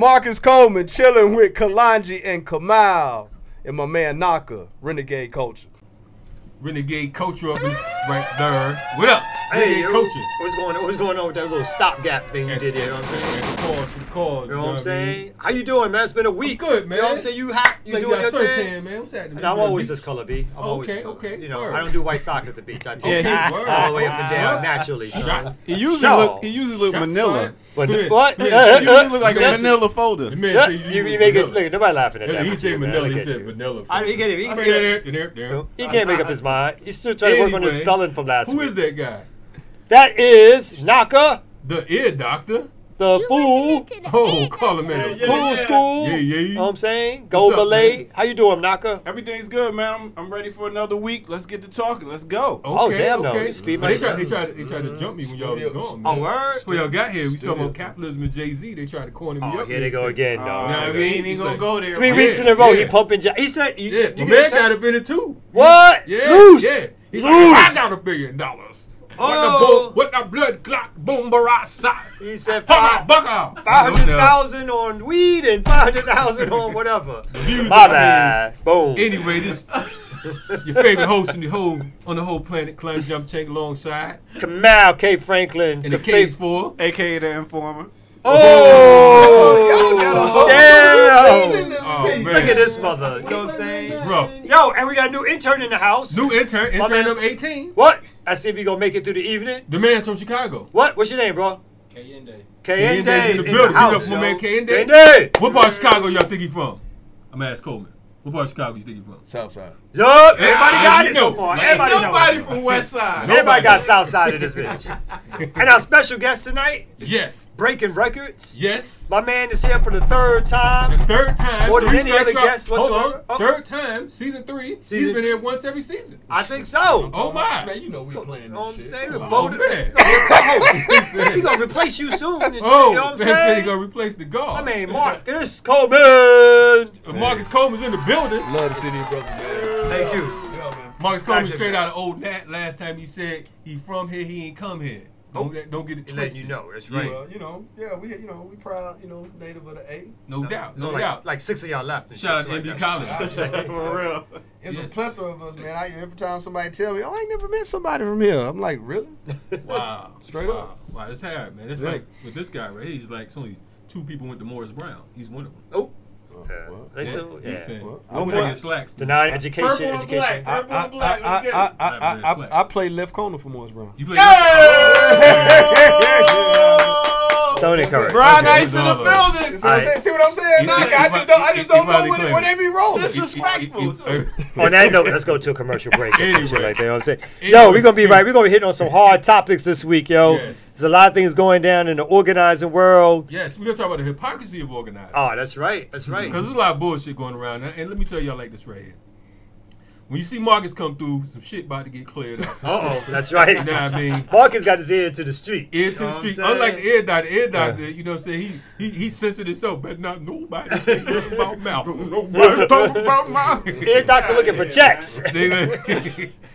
Marcus Coleman chilling with Kalonji and Kamau and my man Naka, Renegade Culture. Renegade culture up in right there. What up? Hey, Renegade yo, culture. what's going on? What's going on with that little stopgap thing you did here? You know what I'm saying? And the cause for the cause. You know what I'm saying? How you doing, man? It's been a week. good, man. You know what I'm saying? You hot? You Like doing got your suntan, thing? man. What's happening? And I'm always beach? this color, B. I'm always, Okay, okay, You know, word. I don't do white socks at the beach. I take Okay, word. all the way up and down naturally. son. Shots. He usually Shaw. look. He usually look Shots Manila. fired. But what? Yeah. He usually look like a Yes. Manila folder. The man you, you make it. vanilla. Look, nobody laughing at that. he said you, man. vanilla. Look He said you. vanilla. I, he get it. He, I get said it. there, there, there. he can't make up his mind. He's still trying to work on his spelling from last Who week. is that guy? That is Naka, The ear doctor. The fool, Oh, call him in. Yeah, fool yeah. school. Yeah, yeah. You know what I'm saying? Go What's Belay. How you doing, Naka? Everything's good, man. I'm, I'm ready for another week. Let's get to talking. Let's go. Okay, Oh, damn, okay. You speed But my they tried, they tried, they tried to jump me when y'all was Studios. gone, Oh, man. word? Before y'all got here, we talking about capitalism and Jay Z. They tried to corner me Oh, up. here they go again, dog. Uh, no. Nah, I we mean, ain't he's gonna go there. Three weeks in a row, he pumping. Ja- he said, you, Yeah, you my get man a got text- up in it too. What? Yeah, Loose. yeah. He's Loose. like, I got a billion dollars. What the Oh. bull, what the blood clot boom barasa. He said Fuck five out, buck five hundred thousand on weed and five hundred thousand on whatever. views My bad. Boom. Anyway, this your favorite host in the whole on the whole planet, Clem Jump Tank alongside, Kamau K. Franklin. and the the K's fav- for. AKA the informer. Oh! oh, Y'all got a whole damn. routine in this Oh, man. Look at this mother. You know what I'm saying? Bro. Yo, and we got a new intern in the house. New intern, My intern man- number 18. What? I see if you gonna make it through the evening. The man's from Chicago. What? What's your name, bro? KN Day. KN K&D Day in the in building. the Give it up house. for my yo. man K&D. K&D. What part of Chicago y'all think he from? I'm gonna ask Coleman. What part of Chicago you think he from? Southside. Yup. Everybody Yeah, got you it so know. far. Ain't Everybody. Nobody it. from West Side. Everybody got South Side of this bitch. and our special guest tonight, Yes. breaking records. Yes. My man is here for the third time. The third time. More than any other special- guest Hold on. Oh. Third time, season three. He's been here once every season. I think so. Oh my. Man, you know we playing this. You know I'm shit. saying? Come on. Oh, Voted- man. He gonna replace you soon. And Oh, you know what I'm man said he gonna replace the guard. I mean, Marcus Coleman. Marcus Coleman's in the building. Love the city, brother, man. Thank you. Yeah, man. Marcus Coleman Gotcha, straight man. out of old Nat. Last time he said he from here, he ain't come here. Don't don't get it He twisted. letting you know. That's right. Well, you know, yeah, we, you know, we proud, you know, native of the A. No doubt, There's no only doubt. like, like six of y'all left. Shout out shit, to like ND. College. For real. It's Yes. a plethora of us, man. I, every time somebody tell me, "Oh, I ain't never met somebody from here," I'm like, "Really?" Wow. Straight wow. up. Wow, it's hard, man. It's Yeah. like with this guy right here, he's like it's only two people went to Morris Brown. He's one of them. Oh, Uh, yeah. well, They Yeah, still, you know what yeah. I'm saying? Well, I'm I'm taking slacks. Denied education, Purple and education. black. I, Purple I, and black. Let's I, get I, it. I, I. I, I played left corner for Morris Brown. You play Don't encourage. Brian Okay, Ice in the building. See what I'm saying? See what I'm saying? He- Nah, he- I just don't, I just don't he- know he- when, he- when they be rolling. Disrespectful. On that note, let's go to a commercial break. or some shit like that, you know what I'm saying? Anyway. Yo, we're gonna be right. We're gonna be hitting on some hard topics this week, yo. Yes. There's a lot of things going down in the organizing world. Yes, we're gonna talk about the hypocrisy of organizing. Oh, that's right. That's right. Because there's a lot of bullshit going around. And let me tell y'all like this right here. When you see Marcus come through, some shit about to get cleared up. Uh oh, that's right. You know what I mean? Marcus got his ear to the street. Ear to the You know street. Unlike the saying? ear doctor, ear doctor, you know what I'm saying? He he he sensitive so better not nobody say nothing about mouth. Nobody talk about my Ear doctor looking for checks.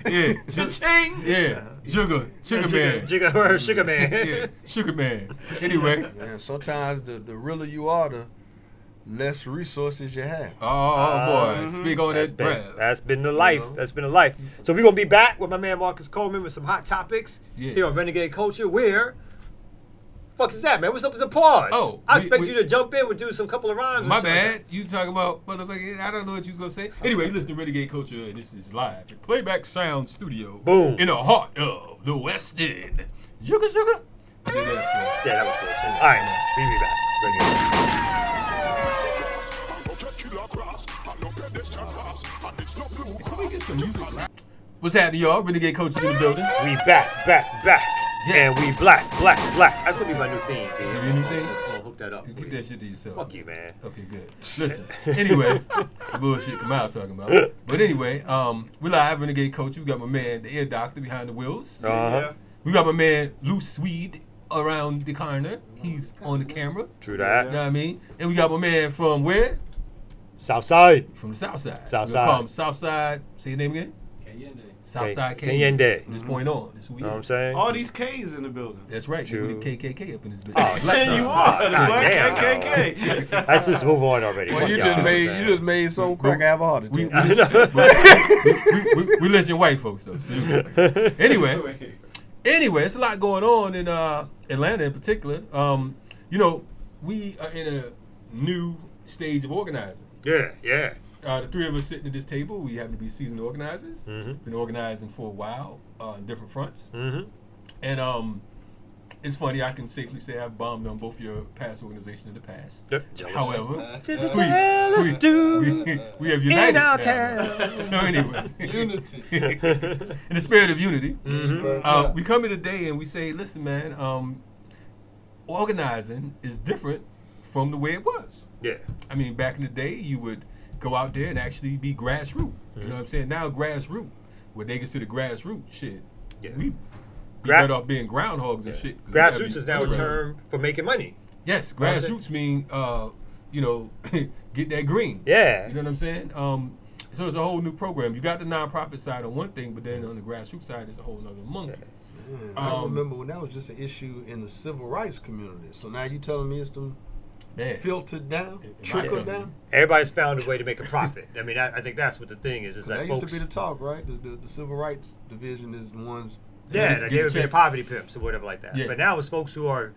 Yeah. Ju- Ching. Yeah. Sugar. Sugar man. Sugar, sugar, sugar man. Yeah. Sugar man. Anyway. Man, sometimes the, the realer you are, the less resources you have. Oh, oh boy. Uh, Speak on That's that been, breath. that's been the life. know? That's been the life. So we're gonna be back with my man Marcus Coleman with some hot topics Yeah. here on Renegade Culture. Where fuck is that, man? What's up with the pause? Oh, I we- expect we- you to jump in with do some couple of rhymes. My shit like bad. You talking about motherfucker? I don't know what you was gonna say. Anyway, you listen to Renegade Culture, and this is live at Playback Sound Studio. Boom. In the heart of the West End. Sugar, sugar. I did that that. Yeah, that was cool. shit. All right, we be back. Renegade. Can we get some music? What's happening, y'all? Renegade coaches in the building. We back, back, back. Yes. And we black, black, black. That's gonna be my new theme. That's gonna be your new theme? I'm gonna hook that up. for Keep you. that shit to yourself. Fuck you, man. Okay, good. Listen. Anyway, the bullshit come out talking about. But anyway, um, we live Renegade Culture. We got my man, the ear doctor behind the wheels. Uh-huh. We got my man, Lou Swede, around the corner. He's on the camera. True You know that. what I mean? And we got my man from where? South side. From the South Side. South We gonna Call Side. him South Side. Say your name again. KN Southside Kayende. Kayende. From this point on, this is who he You know what I'm saying? All these K's in the building. That's right. True. True. The KKK up in this bitch. Oh, Black- you are. The God damn. KKK. Let's just move on already. Well, Fuck you just made you just made some crack have a heart we, we, I know. we, we, we let your white folks though. Still. Anyway, anyway, it's a lot going on in uh, Atlanta in particular. Um, you know, we are in a new stage of organizing. Yeah, yeah. Uh, the three of us sitting at this table, we happen to be seasoned organizers. Mhm. Been organizing for a while uh, on different fronts. Mm-hmm. And um, it's funny, I can safely say I've bombed on both your past organizations in the past. However, This we, is tale us we, do we, we have united our town. So anyway, Unity. in the spirit of unity, Mhm. uh, we come here today and we say, listen, man, um, organizing is different from the way it was. Yeah. I mean, back in the day, you would go out there and actually be grassroots. You know what I'm saying? Now, grassroots, what they consider grassroots, shit, Yeah. we be Gra- better off being groundhogs and shit. 'cause we gotta Grassroots is now a term for making money. Yes, grassroots mean, uh, you know, get that green. Yeah. You know what I'm saying? Um, so it's a whole new program. You got the nonprofit side on one thing, but then on the grassroots side, it's a whole other monkey. I Um, remember when that was just an issue in the civil rights community. So now you telling me it's them Man, filtered down, It- it trickled might down? Everybody's found a way to make a profit. I mean, I, I think that's what the thing is. Is That that used to be the talk, right? The, the, the civil rights division is the ones. yeah, that get they the would be the poverty pimps or whatever like that. Yeah. But now it's folks who are,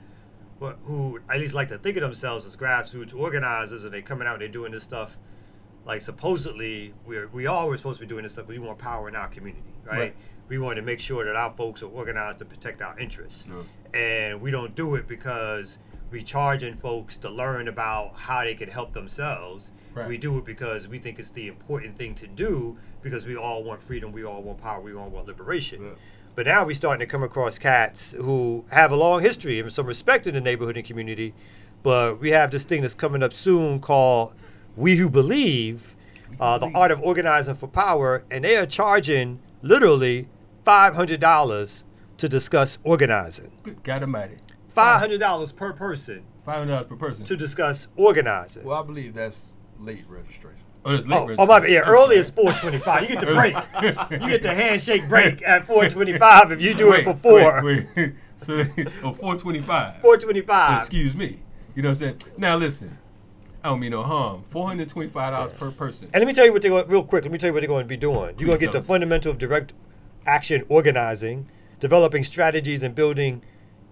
who- who at least like to think of themselves as grassroots organizers, and they coming out, and they're doing this stuff. Like supposedly, we're we all were supposed to be doing this stuff because we want power in our community, right? Right. We want to make sure that our folks are organized to protect our interests, and we don't do it because we charging folks to learn about how they can help themselves. Right. We do it because we think it's the important thing to do because we all want freedom, we all want power, we all want liberation. Yeah. But now we're starting to come across cats who have a long history and some respect in the neighborhood and community. But we have this thing that's coming up soon called We Who Believe, uh, the art of organizing for power, and they are charging literally five hundred dollars to discuss organizing. good God Almighty, Five hundred dollars per person five hundred dollars per person. to discuss organizing. Well, I believe that's late registration. oh, that's late Oh, oh my bad. Yeah, early is 425. You get the break. you get the handshake break at 425 if you do it before Wait, wait. so, oh, 425. 425. Excuse me. You know what I'm saying? Now listen, I don't mean no harm. $425 per person. And let me tell you what they're going real quick. Let me tell you what they're going to be doing. You're going to get the us. fundamental of direct action organizing, developing strategies and building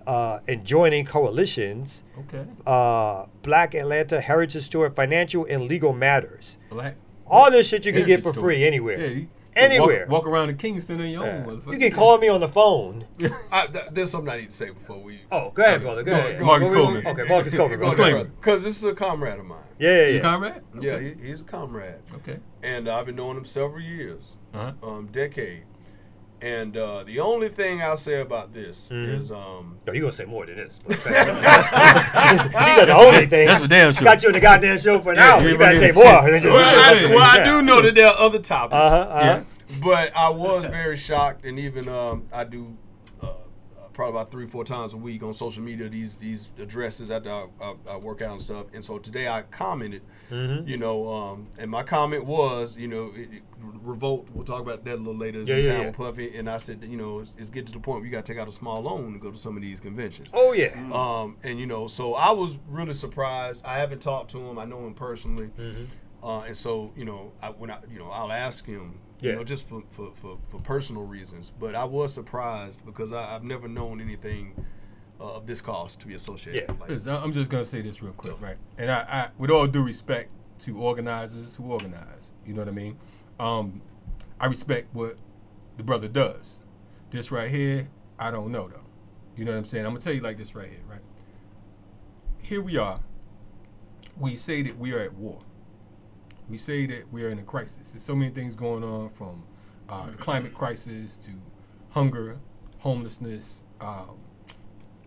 uh, and joining coalitions, Okay. uh, Black Atlanta Heritage Store, financial and legal matters. Black. All this shit you can get for store. free anywhere. Yeah, you- Anywhere. Walk, walk around in Kingston on your Yeah. own, motherfucker. You can call me on the phone. I, th- there's something I need to say before we. Oh, go ahead, brother. Go ahead. Marcus What we- Coleman. Okay, Marcus Coleman. Go Disclaimer. ahead. Because this is a comrade of mine. Yeah, yeah, You yeah. comrade? Yeah, he, he's a comrade. Okay. And I've been knowing him several years, Uh-huh. um, decade. And uh, the only thing I'll say about this Mhm. is um, No, you gonna say more than this. he said the only thing. That's for damn I got you in the goddamn show for an Yeah, hour. yeah, you gotta say more. than just- well, I, well, I do know that there are other topics. Uh huh. Uh-huh. But I was very shocked, and even um, I do probably about three, four times a week on social media these these addresses after I, I, I work out and stuff. And so today I commented, Mhm. you know, um, and my comment was, you know, it, it- revolt. We'll talk about that a little later. Is Yeah, in yeah, town yeah. with Puffy, and I said, you know, it's, it's getting to the point where you got to take out a small loan to go to some of these conventions. Oh yeah. Um, and you know, so I was really surprised. I haven't talked to him. I know him personally, Mm-hmm. uh, and so you know, I, when I, you know, I'll ask him, Yeah. you know, just for, for, for, for personal reasons. But I was surprised because I, I've never known anything uh, of this cost to be associated. Yeah. Like, Listen, I'm just gonna say this real quick, right? And I, I, with all due respect to organizers who organize, you know what I mean. Um, I respect what the brother does. This right here, I don't know though. You know what I'm saying? I'm gonna tell you like this right here, right? Here we are. We say that we are at war. We say that we are in a crisis. There's so many things going on from uh, the climate crisis to hunger, homelessness, um,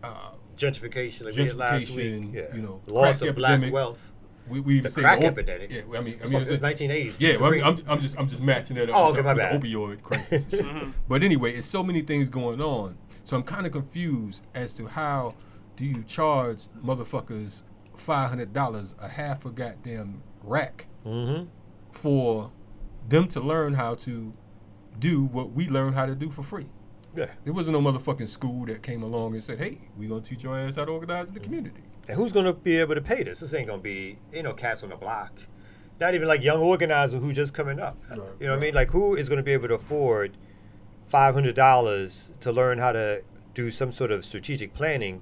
uh, Gentrification, like we last week. Gentrification, Yeah. you know, loss crack of black wealth. we we The say crack the op- epidemic. Yeah, I mean, I It's mean, from it's the 1980s. yeah, well, I mean, I'm, I'm just I'm just matching that up Oh, with, okay, the, my bad. the opioid crisis. and shit. but anyway, it's so many things going on, so I'm kind of confused as to how do you charge motherfuckers five hundred dollars a half a goddamn rack Mm-hmm. for them to learn how to do what we learned how to do for free. Yeah. There wasn't no motherfucking school that came along and said, "Hey, we're gonna teach your ass how to organize in the community." And who's gonna be able to pay this? This ain't gonna be, you know, cats on the block. Not even like young organizers who just coming up. you know what I mean? Like who is gonna be able to afford five hundred dollars to learn how to do some sort of strategic planning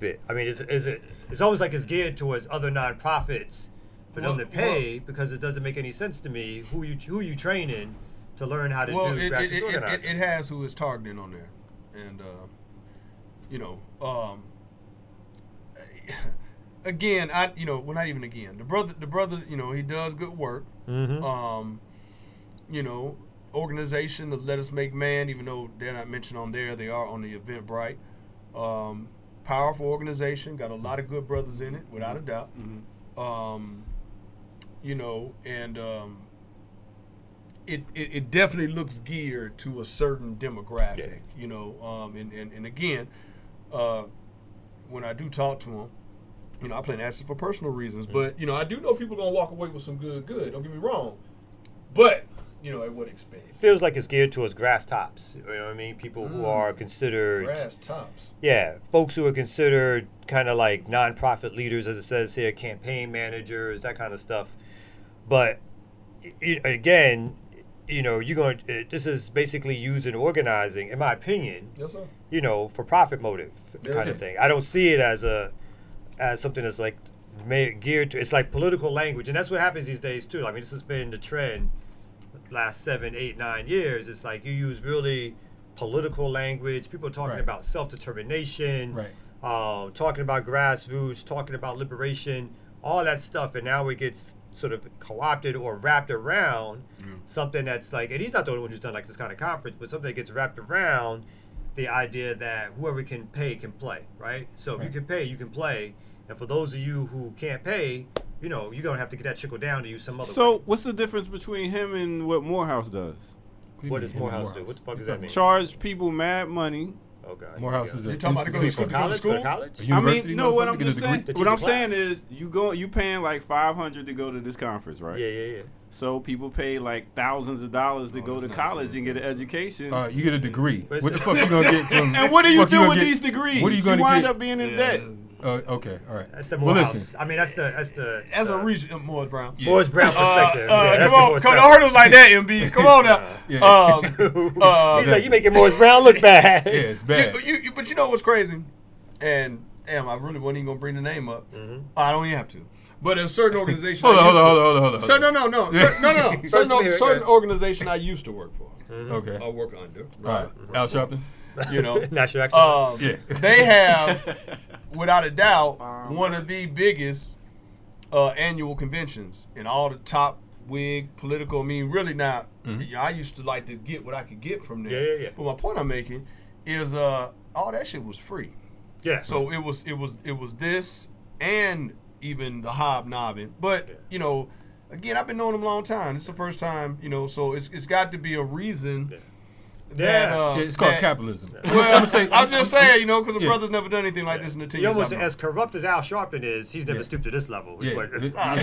bit? I mean, is, is it? It's almost like it's geared towards other nonprofits for them to pay because it doesn't make any sense to me. Who you who you training to learn how to well, do it, grassroots it, it, it, organizing? it has who is targeting on there, and uh, you know, um, again, I you know, well, not even again. The brother, the brother, you know, he does good work. Mhm. Um, you know, organization the Let Us Make Man, even though they're not mentioned on there, they are on the Eventbrite. Um, powerful organization, got a lot of good brothers in it, without a doubt. Um, you know, and um, it, it, it definitely looks geared to a certain demographic, Yeah. you know. Um, and, and, and again, uh, when I do talk to them, you know, I plan actually for personal reasons, but you know, I do know people gonna walk away with some good, good. Don't get me wrong, but you know, at what expense? feels like it's geared towards grass tops. You know what I mean? People who are considered Grass tops. Yeah, folks who are considered kind of like nonprofit leaders, as it says here, campaign managers, that kind of stuff. But again, you know, you're going. uh, This is basically used in organizing, in my opinion. Yes, sir. You know, for profit motive kind of thing. I don't see it as a as something that's like made, geared to. It's like political language, and that's what happens these days too. I mean, this has been the trend last seven, eight, nine years. It's like you use really political language. People are talking Right. about self determination, Right. um, talking about grassroots, talking about liberation, all that stuff, and now it gets sort of co-opted or wrapped around something that's like, and he's not the only one who's done like this kind of conference, but something that gets wrapped around the idea that whoever can pay can play, right? So if you can pay, you can play, and for those of you who can't pay, you know, you're gonna have to get that trickle down to use some other So way. what's the difference between him and what Morehouse does? do you What does him and Morehouse do? What the fuck does that mean? Charge people mad money. Okay. Morehouse is a You talking about to go to school? college? School? college? A I university, mean, no. What I'm just saying, what I'm teach a saying is, you go, you paying like 500 to go to this conference, right? Yeah, yeah, yeah. So people pay like thousands of dollars to Oh, go to college and get an education. Uh, you get a degree. What the it's- fuck you gonna get from? and what do you do gonna with get- these degrees? What are you You gonna wind get? up being in Yeah. debt. Uh, okay, all right. That's the well, Morehouse. listen. I mean, that's the that's the As a uh, region, uh, Morris Brown. Morris Brown Uh, perspective. uh, yeah, come on, Morris come Brown on, like that, MB. Come on now. Yeah. Um, uh, He's like, you making Morris Brown look bad. Yeah, it's bad. You, you, you, but you know what's crazy? And damn, I really wasn't even gonna bring the name up. Mm-hmm. I don't even have to. But a certain organization. Hold I on, hold on, hold on, hold on, hold on. So no, no, no, Cer- no, no, no. Certain, let me hear it, certain organization I used to work for. Okay. I work under. All right. Al Sharpton. You know. National excellence. Um, Yeah. They have, without a doubt, one of the biggest uh, annual conventions and all the top wig political. I mean, really not. You know, I used to like to get what I could get from there. Mm-hmm. Yeah, yeah, yeah. But my point I'm making is, uh, all that shit was free. yeah. So it was, it was, it was this and even the hobnobbing. But you know, again, I've been knowing them a long time. It's the first time, you know. So it's, it's got to be a reason. That, Yeah. uh, Yeah, it's called that- capitalism. well, I'm gonna say- I'm just saying, you know, because the Yeah. brother's never done anything like this in the ten you years. almost I've known. as corrupt as Al Sharpton is, he's never Yeah. stooped to this level. is Yeah. what- it- Ah,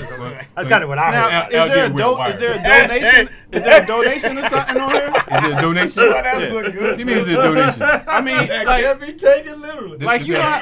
that's kind of what I Now, heard. Al- is Al there, a do- is there a donation? Is there a donation or something on here? Is it a donation? Oh, that's so good. What do you mean is it a donation? I mean, That like, can't be taken literally. like you know, how,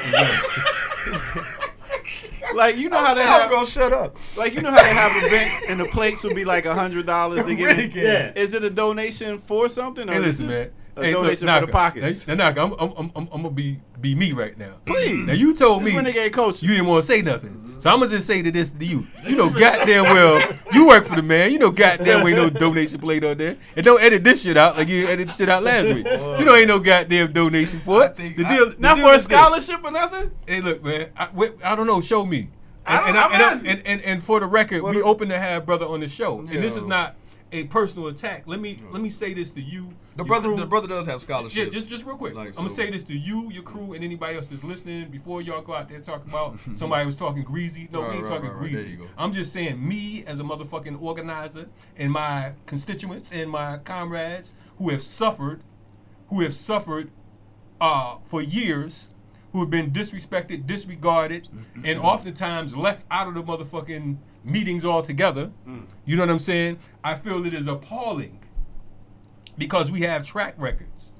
like you know how they have, gonna shut up. like you know how they have events and the plates would be like a hundred dollars to get in. Yeah. Is it a donation for something or Hey, is listen, it man. A Hey, look, donation for the pockets? Now, Naka, I'm, I'm, I'm, I'm, gonna be be me right now. Please. Now you told me renegade culture. you didn't want to say nothing, so I'm gonna just say to this to you. You know, goddamn well, you work for the man. You know, goddamn well, ain't no donation plate on there, and don't edit this shit out like you edited shit out last week. You know, ain't no goddamn donation for it. think The I- deal, the Not deal for a scholarship or nothing. Hey, look, man. I, wait, I don't know. Show me. I And, I, I'm and, I- and, and, and for the record, we open to have brother on the show, and this is not a personal attack. Let me let me say this to you. The brother, crew. the brother does have scholarship. Yeah, just just real quick. Like, I'm gonna say this to you, your crew, and anybody else that's listening. Before y'all go out there talking about somebody was talking greasy. No, Right, we ain't right, talking right. Greasy. I'm just saying me as a motherfucking organizer and my constituents and my comrades who have suffered, who have suffered uh, for years, who have been disrespected, disregarded, and oftentimes left out of the motherfucking meetings altogether. You know what I'm saying? I feel it is appalling because we have track records.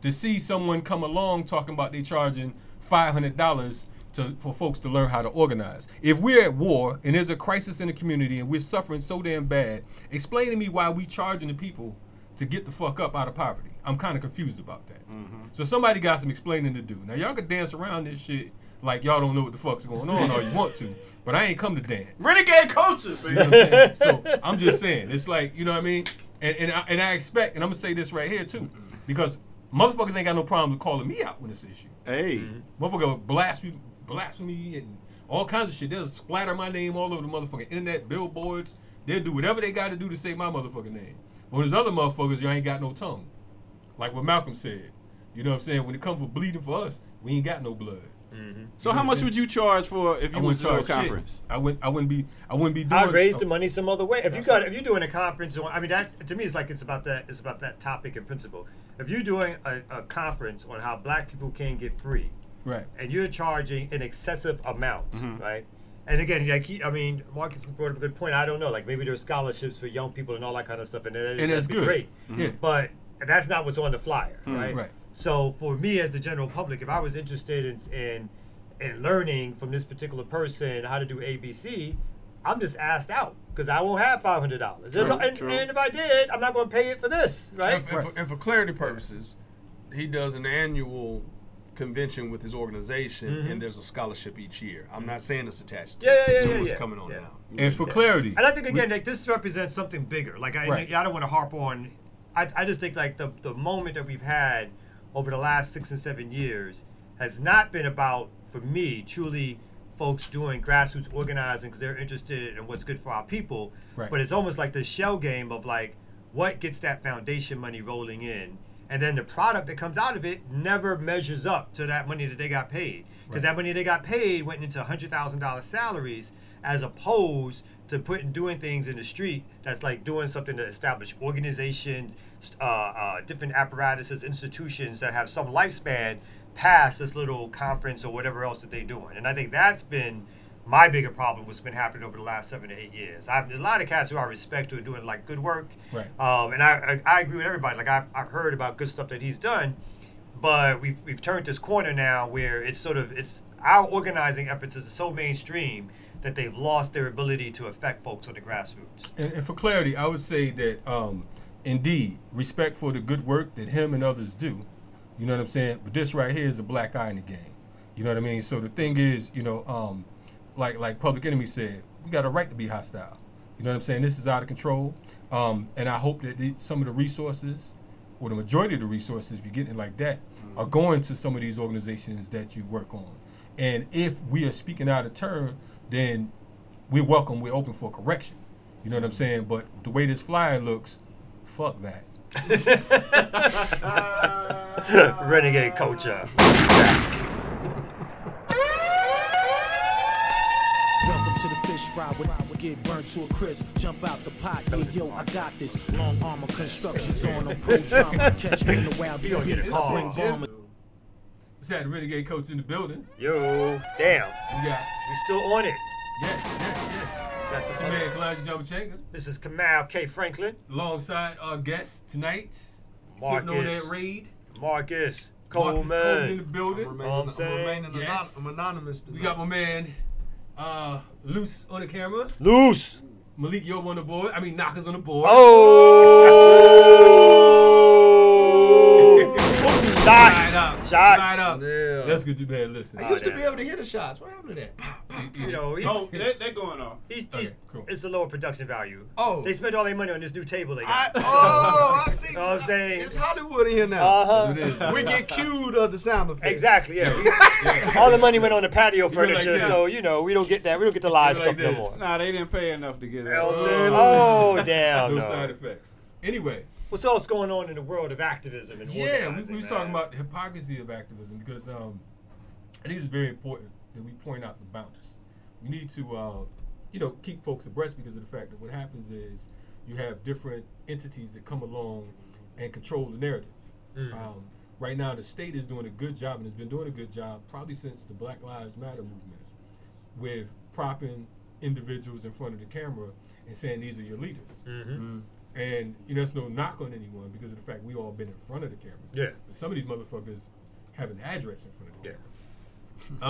To see someone come along talking about they charging five hundred dollars to for folks to learn how to organize. If we're at war and there's a crisis in the community and we're suffering so damn bad, explain to me why we charging the people to get the fuck up out of poverty. I'm kind of confused about that. Mm-hmm. So somebody got some explaining to do. Now y'all can dance around this shit like y'all don't know what the fuck's going on or you want to, but I ain't come to dance. Renegade culture, You know what I'm so I'm just saying, it's like you know what I mean, and and I, and I expect, and I'm gonna say this right here too, because motherfuckers ain't got no problem with calling me out when it's an issue. hey, mm-hmm. Motherfucker blasphemy, blasphemy, and all kinds of shit. They'll splatter my name all over the motherfucking internet, billboards. They'll do whatever they got to do to say my motherfucking name. But there's other motherfuckers, you ain't got no tongue. Like what Malcolm said. You know what I'm saying? When it comes for bleeding for us, we ain't got no blood. Mm-hmm. so how much would you charge for if I you went wouldn't to a charge shit. conference? I wouldn't. I wouldn't be. I wouldn't be doing. I raise the money some other way. If you got, if you're doing a conference, I mean, that to me is like it's about that. It's about that topic and principle. If you're doing a, a conference on how Black people can get free, Right. and you're charging an excessive amount, Mm-hmm. right? And again, like he, I mean, Marcus brought up a good point. I don't know, like maybe there's scholarships for young people and all that kind of stuff, and, that, And that'd that's be good. great. Yeah. But that's not what's on the flyer, mm-hmm. right? Right. So for me, as the general public, if I was interested in in, in learning from this particular person how to do ABC, I'm just asked out because I won't have five hundred dollars. And, and, and if I did, I'm not going to pay it for this, right? And, and for, and for clarity purposes, he does an annual convention with his organization, and there's a scholarship each year. I'm not saying it's attached to, Mm-hmm. Yeah, to, to yeah, what's yeah. coming on Yeah. now. And for clarity, And I think again, like this represents something bigger. Like I, Right. I don't want to harp on. I, I just think like the the moment that we've had over the last six and seven years has not been about for me truly folks doing grassroots organizing because they're interested in what's good for our people. Right. But it's almost like the shell game of like what gets that foundation money rolling in. And then the product that comes out of it never measures up to that money that they got paid. Because that money they got paid went into hundred thousand dollar salaries as opposed to putting doing things in the street that's like doing something to establish organizations, uh, uh, different apparatuses, institutions that have some lifespan past this little conference or whatever else that they're doing. And I think that's been my bigger problem what's been happening over the last seven to eight years. I've a lot of cats who I respect who are doing like good work. Right. Um, and I, I I agree with everybody. Like I've, I've heard about good stuff that he's done, but we've we've turned this corner now where it's sort of it's our organizing efforts are so mainstream that they've lost their ability to affect folks on the grassroots. and, and for clarity, I would say that um, indeed respect for the good work that him and others do. You know what I'm saying? But this right here is a black eye in the game. You know what I mean? So the thing is, you know, um, like like Public Enemy said, we got a right to be hostile. You know what I'm saying? This is out of control, um, and I hope that the, some of the resources, or the majority of the resources, if you're getting it like that, are going to some of these organizations that you work on. And if we are speaking out of turn, then we're welcome. We're open for correction. You know what I'm saying? But the way this flyer looks, fuck that. Renegade culture. Welcome to the fish fry when I would get burnt to a crisp. Jump out the pot, yeah, yo, I got this. Long armor constructions on a pro drama. Catch me in the wild You don't get it beats. I bring hard. bomber. Let's have Renegade Culture in the building. Yo, damn, We got, we still on it. yes, yes, yes. That's It's what's your up. man, Kalonji Jama Changa, This is Kamau K. Franklin, alongside our guest tonight, sitting on Marcus. that raid. Marcus Marcus Coleman in Coleman. the I'm building. remaining, I'm I'm saying, remaining anon- yes. I'm anonymous. We got my man, uh, Loose on the camera. Loose. Malik Yob on the board. I mean, Knockers on the board. Oh! Side up. Shots. Side up. Yeah. That's good to be listen. I used to yeah. be able to hit the shots. What happened to that? Pop, pop. You know, he, Oh, they, they're going off. he's, Okay, he's cool. it's the lower production value. Oh. They spent all their money on this new table they I, got. oh, I see. Know what I'm saying? It's Hollywood in here now. Uh-huh. We get cued of the sound effects. Exactly, yeah. We- all the money went on the patio go like furniture, so you know we don't get that. We don't get the live You like stuff no more. Nah, they didn't pay enough to get You that. know what I'm saying? Oh damn! no, no. side effects. Anyway, What's else going on in the world of activism and yeah, we, organizing, we was man? talking about the hypocrisy of activism because um, I think it's very important that we point out the balance. We need to, uh, you know, keep folks abreast because of the fact that what happens is you have different entities that come along and control the narrative. Um, right now, the state is doing a good job and has been doing a good job probably since the Black Lives Matter movement with propping individuals in front of the camera and saying these are your leaders. And you know, it's no knock on anyone because of the fact we all been in front of the camera. Yeah. But some of these motherfuckers have an address in front of the Yeah. camera.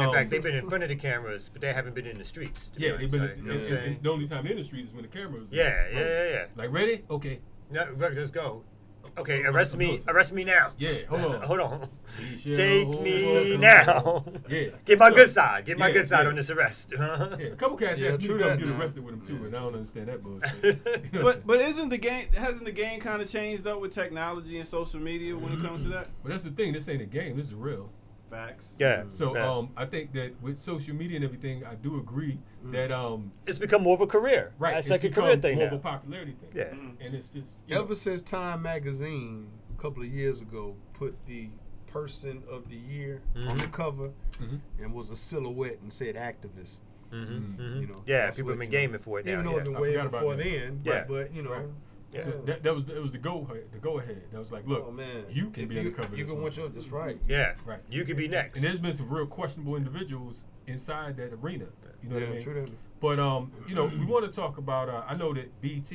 In Um, fact, they've been in front of the cameras, but they haven't been in the streets. to be yeah, they've been. honest, In, right? You know and, what I'm and- saying? and the only time in the streets is when the cameras. Yeah, yeah, yeah, yeah. Like ready? Okay. No, let's go. Okay, arrest me. Arrest me now. Yeah, hold on. Hold on. Take hold me on. now. Yeah. Get my So- good side. Get my Yeah, good side yeah. on this arrest. Yeah, a couple cats Yeah, asked me true to come that get now. arrested with them too, and I don't understand that bullshit. But but isn't the game hasn't the game kind of changed up with technology and social media when it comes to that? But that's the thing. This ain't a game. This is real. Facts. Yeah. So yeah. um, I think that with social media and everything, I do agree that um, it's become more of a career. right, It's it's like a become career thing more now. of a popularity thing. Yeah. and it's just you know, Ever since Time Magazine a couple of years ago put the person of the year on the cover Mhm. and was a silhouette and said activist. Mhm, mhm. You know, yeah, people have been you know, gaming for it now. Even though yeah. it's been I way forgot before then, Yeah. but, but you know, Right. Yeah. so that, that was it was the go the go ahead. That was like, look, oh man, you can If be you, on the cover. of You can want your that's right. yeah. Right. You can be next. And there's been some real questionable individuals inside that arena. You know yeah, what I mean? true that. But um, you know, we want to talk about. Uh, I know that BET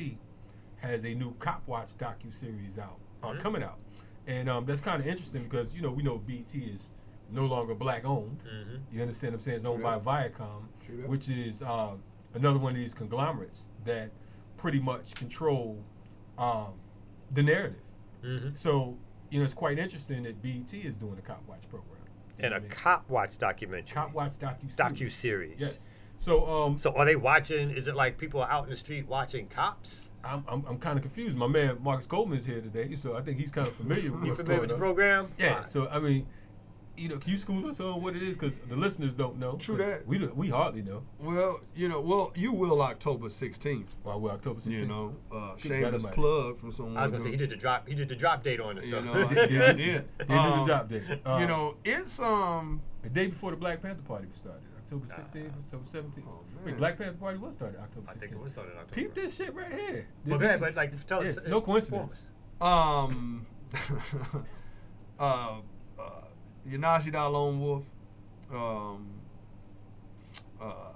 has a new Cop Watch docu series out, uh, Mm-hmm. coming out, and um, that's kind of interesting because you know we know BET is no longer black owned. Mhm. You understand what I'm saying? It's owned True by that. Viacom, True which is uh, another one of these conglomerates that pretty much control um, the narrative. Mhm. So you know, it's quite interesting that BET is doing a Cop Watch program. You And a mean? cop watch documentary. Cop Watch docu Docu-series. Yes. So um, So are they watching? Is it like people are out in the street watching cops? I'm, I'm, I'm kind of confused. My man Marcus Coleman is here today, so I think he's kind of familiar with You what's familiar going with the program? Yeah. So I mean, you know, can you school us on what it is? Because the listeners don't know. True 'Cause that. We do, we hardly know. Well, you know, well, you will October 16th. Well, we're October 16th. You know, uh, shameless plug from someone. I was gonna who- say he did the drop. He did the drop date on it. You know, They did, I they did. did the Um, drop date. Uh, you know, it's um. the day before the Black Panther Party was started, October 16th, October 17th. Oh, Wait. Black Panther Party was started October 16th. I think it was started October. Peep this shit right here. Well, This go ahead, but like tell yeah, us. it's no coincidence. Um, uh, uh, Yanashida Lone Wolf. Um, uh,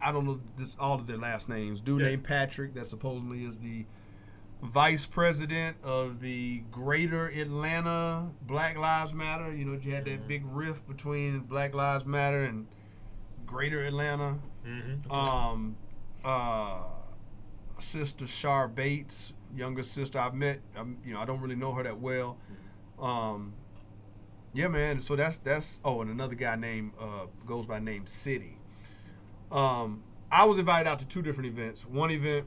I don't know this all of their last names. Dude Yeah. named Patrick that supposedly is the vice president of the Greater Atlanta Black Lives Matter. You know, you had that big rift between Black Lives Matter and Greater Atlanta. Mm-hmm. Um, uh, sister Shar Bates, younger sister. I've met. Um, you know, I don't really know her that well. Um, yeah, man. So that's that's. Oh, and another guy named uh, goes by name City. Um, I was invited out to two different events. One event,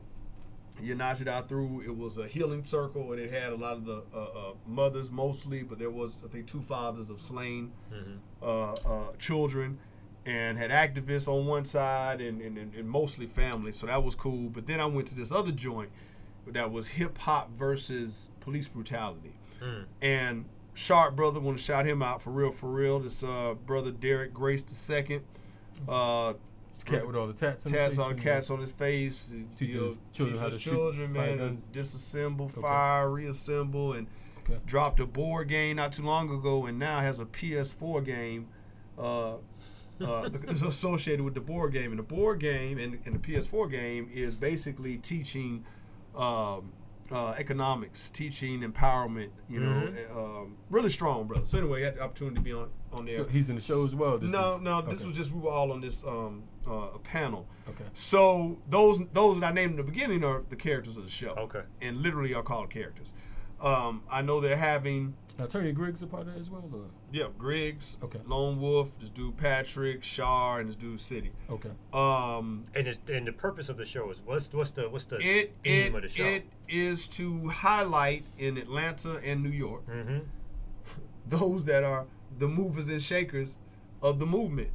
Yanajida through. It was a healing circle, and it had a lot of the uh, uh, mothers mostly, but there was I think two fathers of slain uh, uh, children and had activists on one side and, and, and, and mostly family. So that was cool. But then I went to this other joint that was hip hop versus police brutality. And Sharp brother want to shout him out for real, for real. This uh, brother Derek Grace the second. Uh, cat with all the tats. tats on cats on his face. Teach you know, his children teach how to children, fire man, to disassemble, Okay. fire, reassemble, and Okay. dropped a board game not too long ago, and now has a PS4 game. Uh, uh, is associated with the board game, and the board game and, and the PS4 game is basically teaching um, uh, economics, teaching empowerment. You know, um, really strong, brother. So anyway, I had the opportunity to be on on there. So he's in the show as well. This no, is- no, this okay. was just we were all on this um, uh, panel. Okay. So those those that I named in the beginning are the characters of the show. Okay. And literally are called characters. Um, I know they're having Now, Attorney Griggs a part of that as well. Or? yeah Griggs, Okay. Lone Wolf, this dude Patrick, Shar, and this dude City. Okay. Um, And, it's, and the purpose of the show is what's what's the what's the it theme it of the show? it is to highlight in Atlanta and New York mm-hmm. those that are the movers and shakers of the movement.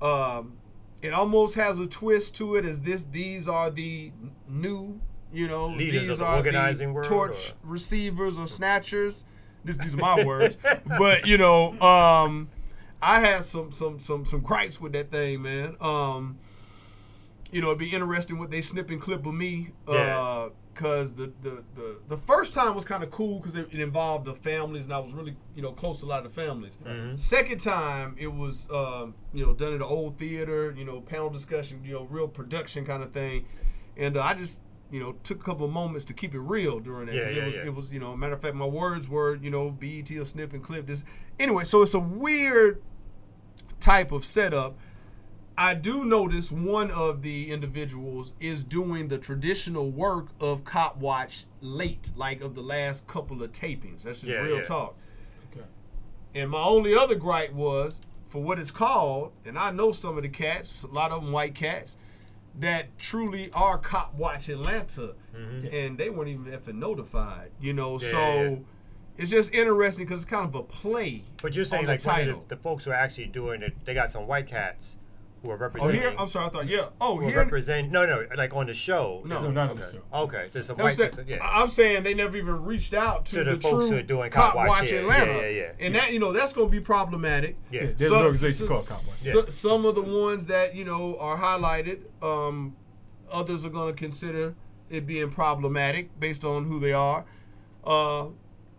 Um, it almost has a twist to it, as this these are the new, you know, Leaders these of the are organizing world, torch or- receivers or snatchers. This, these are my words, but you know, um, I had some some some some gripes with that thing, man. Um, you know, it'd be interesting what they snip and clip of me. Yeah. Uh, Cause the, the, the, the first time was kind of cool because it, it involved the families and I was really you know close to a lot of the families. Second time it was um, you know done at the old theater, you know panel discussion, you know real production kind of thing, and uh, I just you know, took a couple of moments to keep it real during that. Yeah, 'cause yeah, it was yeah. it was, you know, matter of fact, my words were, you know, BET or snip and clip this. Anyway, so it's a weird type of setup. I do notice one of the individuals is doing the traditional work of Cop Watch late, like of the last couple of tapings. That's just Yeah, real yeah. talk. Okay. And my only other gripe was for what it's called, and I know some of the cats, a lot of them white cats, that truly are Cop Watch Atlanta, and they weren't even effing notified, you know. Mm-hmm. Yeah, so yeah, yeah. it's just interesting because it's kind of a play. But you're saying on the like title. the, the folks who are actually doing it, they got some white cats who are oh, representing. here, I'm sorry, I thought, yeah. Oh, who are here, represent. No, no, like on the show. No. No, not on the Okay. show. Okay, there's I'm, white. saying, yeah. I'm saying they never even reached out to, To the the, folks who are doing Cop Watch, yeah, Atlanta, yeah, yeah, yeah. and that you know that's going to be problematic. yeah. There's an organization called Cop Watch. so- Some of the ones that you know are highlighted, um, others are going to consider it being problematic based on who they are. Uh,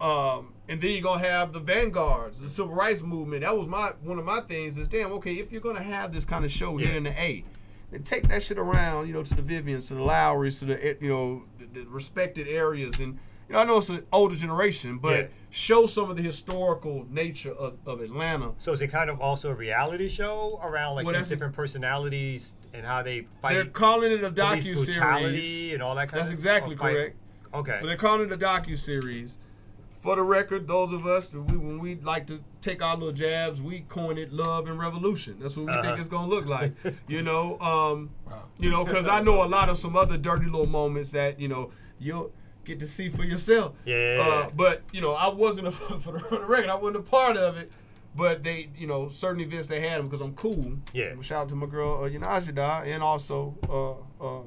um, and then you're gonna have the vanguards, the civil rights movement. That was my one of my things. Is damn okay if you're gonna have this kind of show here in the A, then take that shit around, you know, to the Vivians, to the Lowerys, to the eh, you know the, the respected areas, and you know I know it's an older generation, but Yeah. show some of the historical nature of, of Atlanta. So is it kind of also a reality show around like Well, these different personalities and how they fight? They're calling it a docu series. and all that kind of That's of exactly fight- correct. Okay. But they're calling it a docu series. For the record, those of us we, when we like to take our little jabs, we coin it love and revolution. That's what we think Uh-huh. it's gonna look like. you know, um, Wow. you know, because I know a lot of some other dirty little moments that you know you'll get to see for yourself. Yeah. Uh, but you know, I wasn't a, for, the, for the record, I wasn't a part of it. But they, you know, certain events they had them because I'm cool. Yeah. Shout out to my girl uh, and also uh, uh,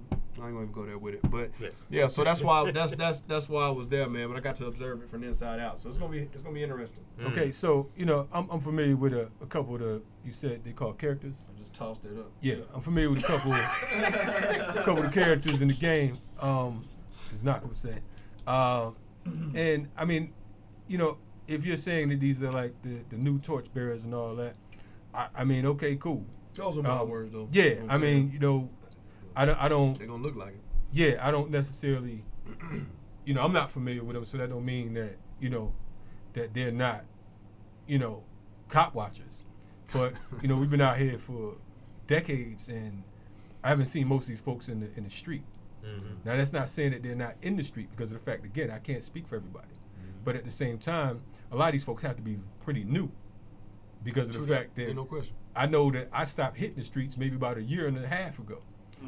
I ain't gonna even go there with it. But Yeah. yeah, so that's why that's that's that's why I was there, man. But I got to observe it from the inside out. So it's gonna be it's gonna be interesting. Okay, so you know I'm, I'm familiar with a, a couple of the you said they call characters. I just tossed it up. Yeah, I'm familiar with a couple, a couple of the characters in the game. Um, as Knock was saying, um, and I mean, you know, if you're saying that these are like the, the new torchbearers and all that, I, I mean, okay, cool. Those are my Um, words, though. Yeah, You I mean, you know, I don't, I don't, they're gonna look like it. yeah, I don't necessarily, you know, I'm not familiar with them, so that don't mean that you know that they're not, you know, cop watchers. But you know, we've been out here for decades, and I haven't seen most of these folks in the in the street. Mm-hmm. Now, that's not saying that they're not in the street because of the fact, again, I can't speak for everybody. Mm-hmm. But at the same time, a lot of these folks have to be pretty new because of True the fact that Ain't no question. I know that I stopped hitting the streets maybe about a year and a half ago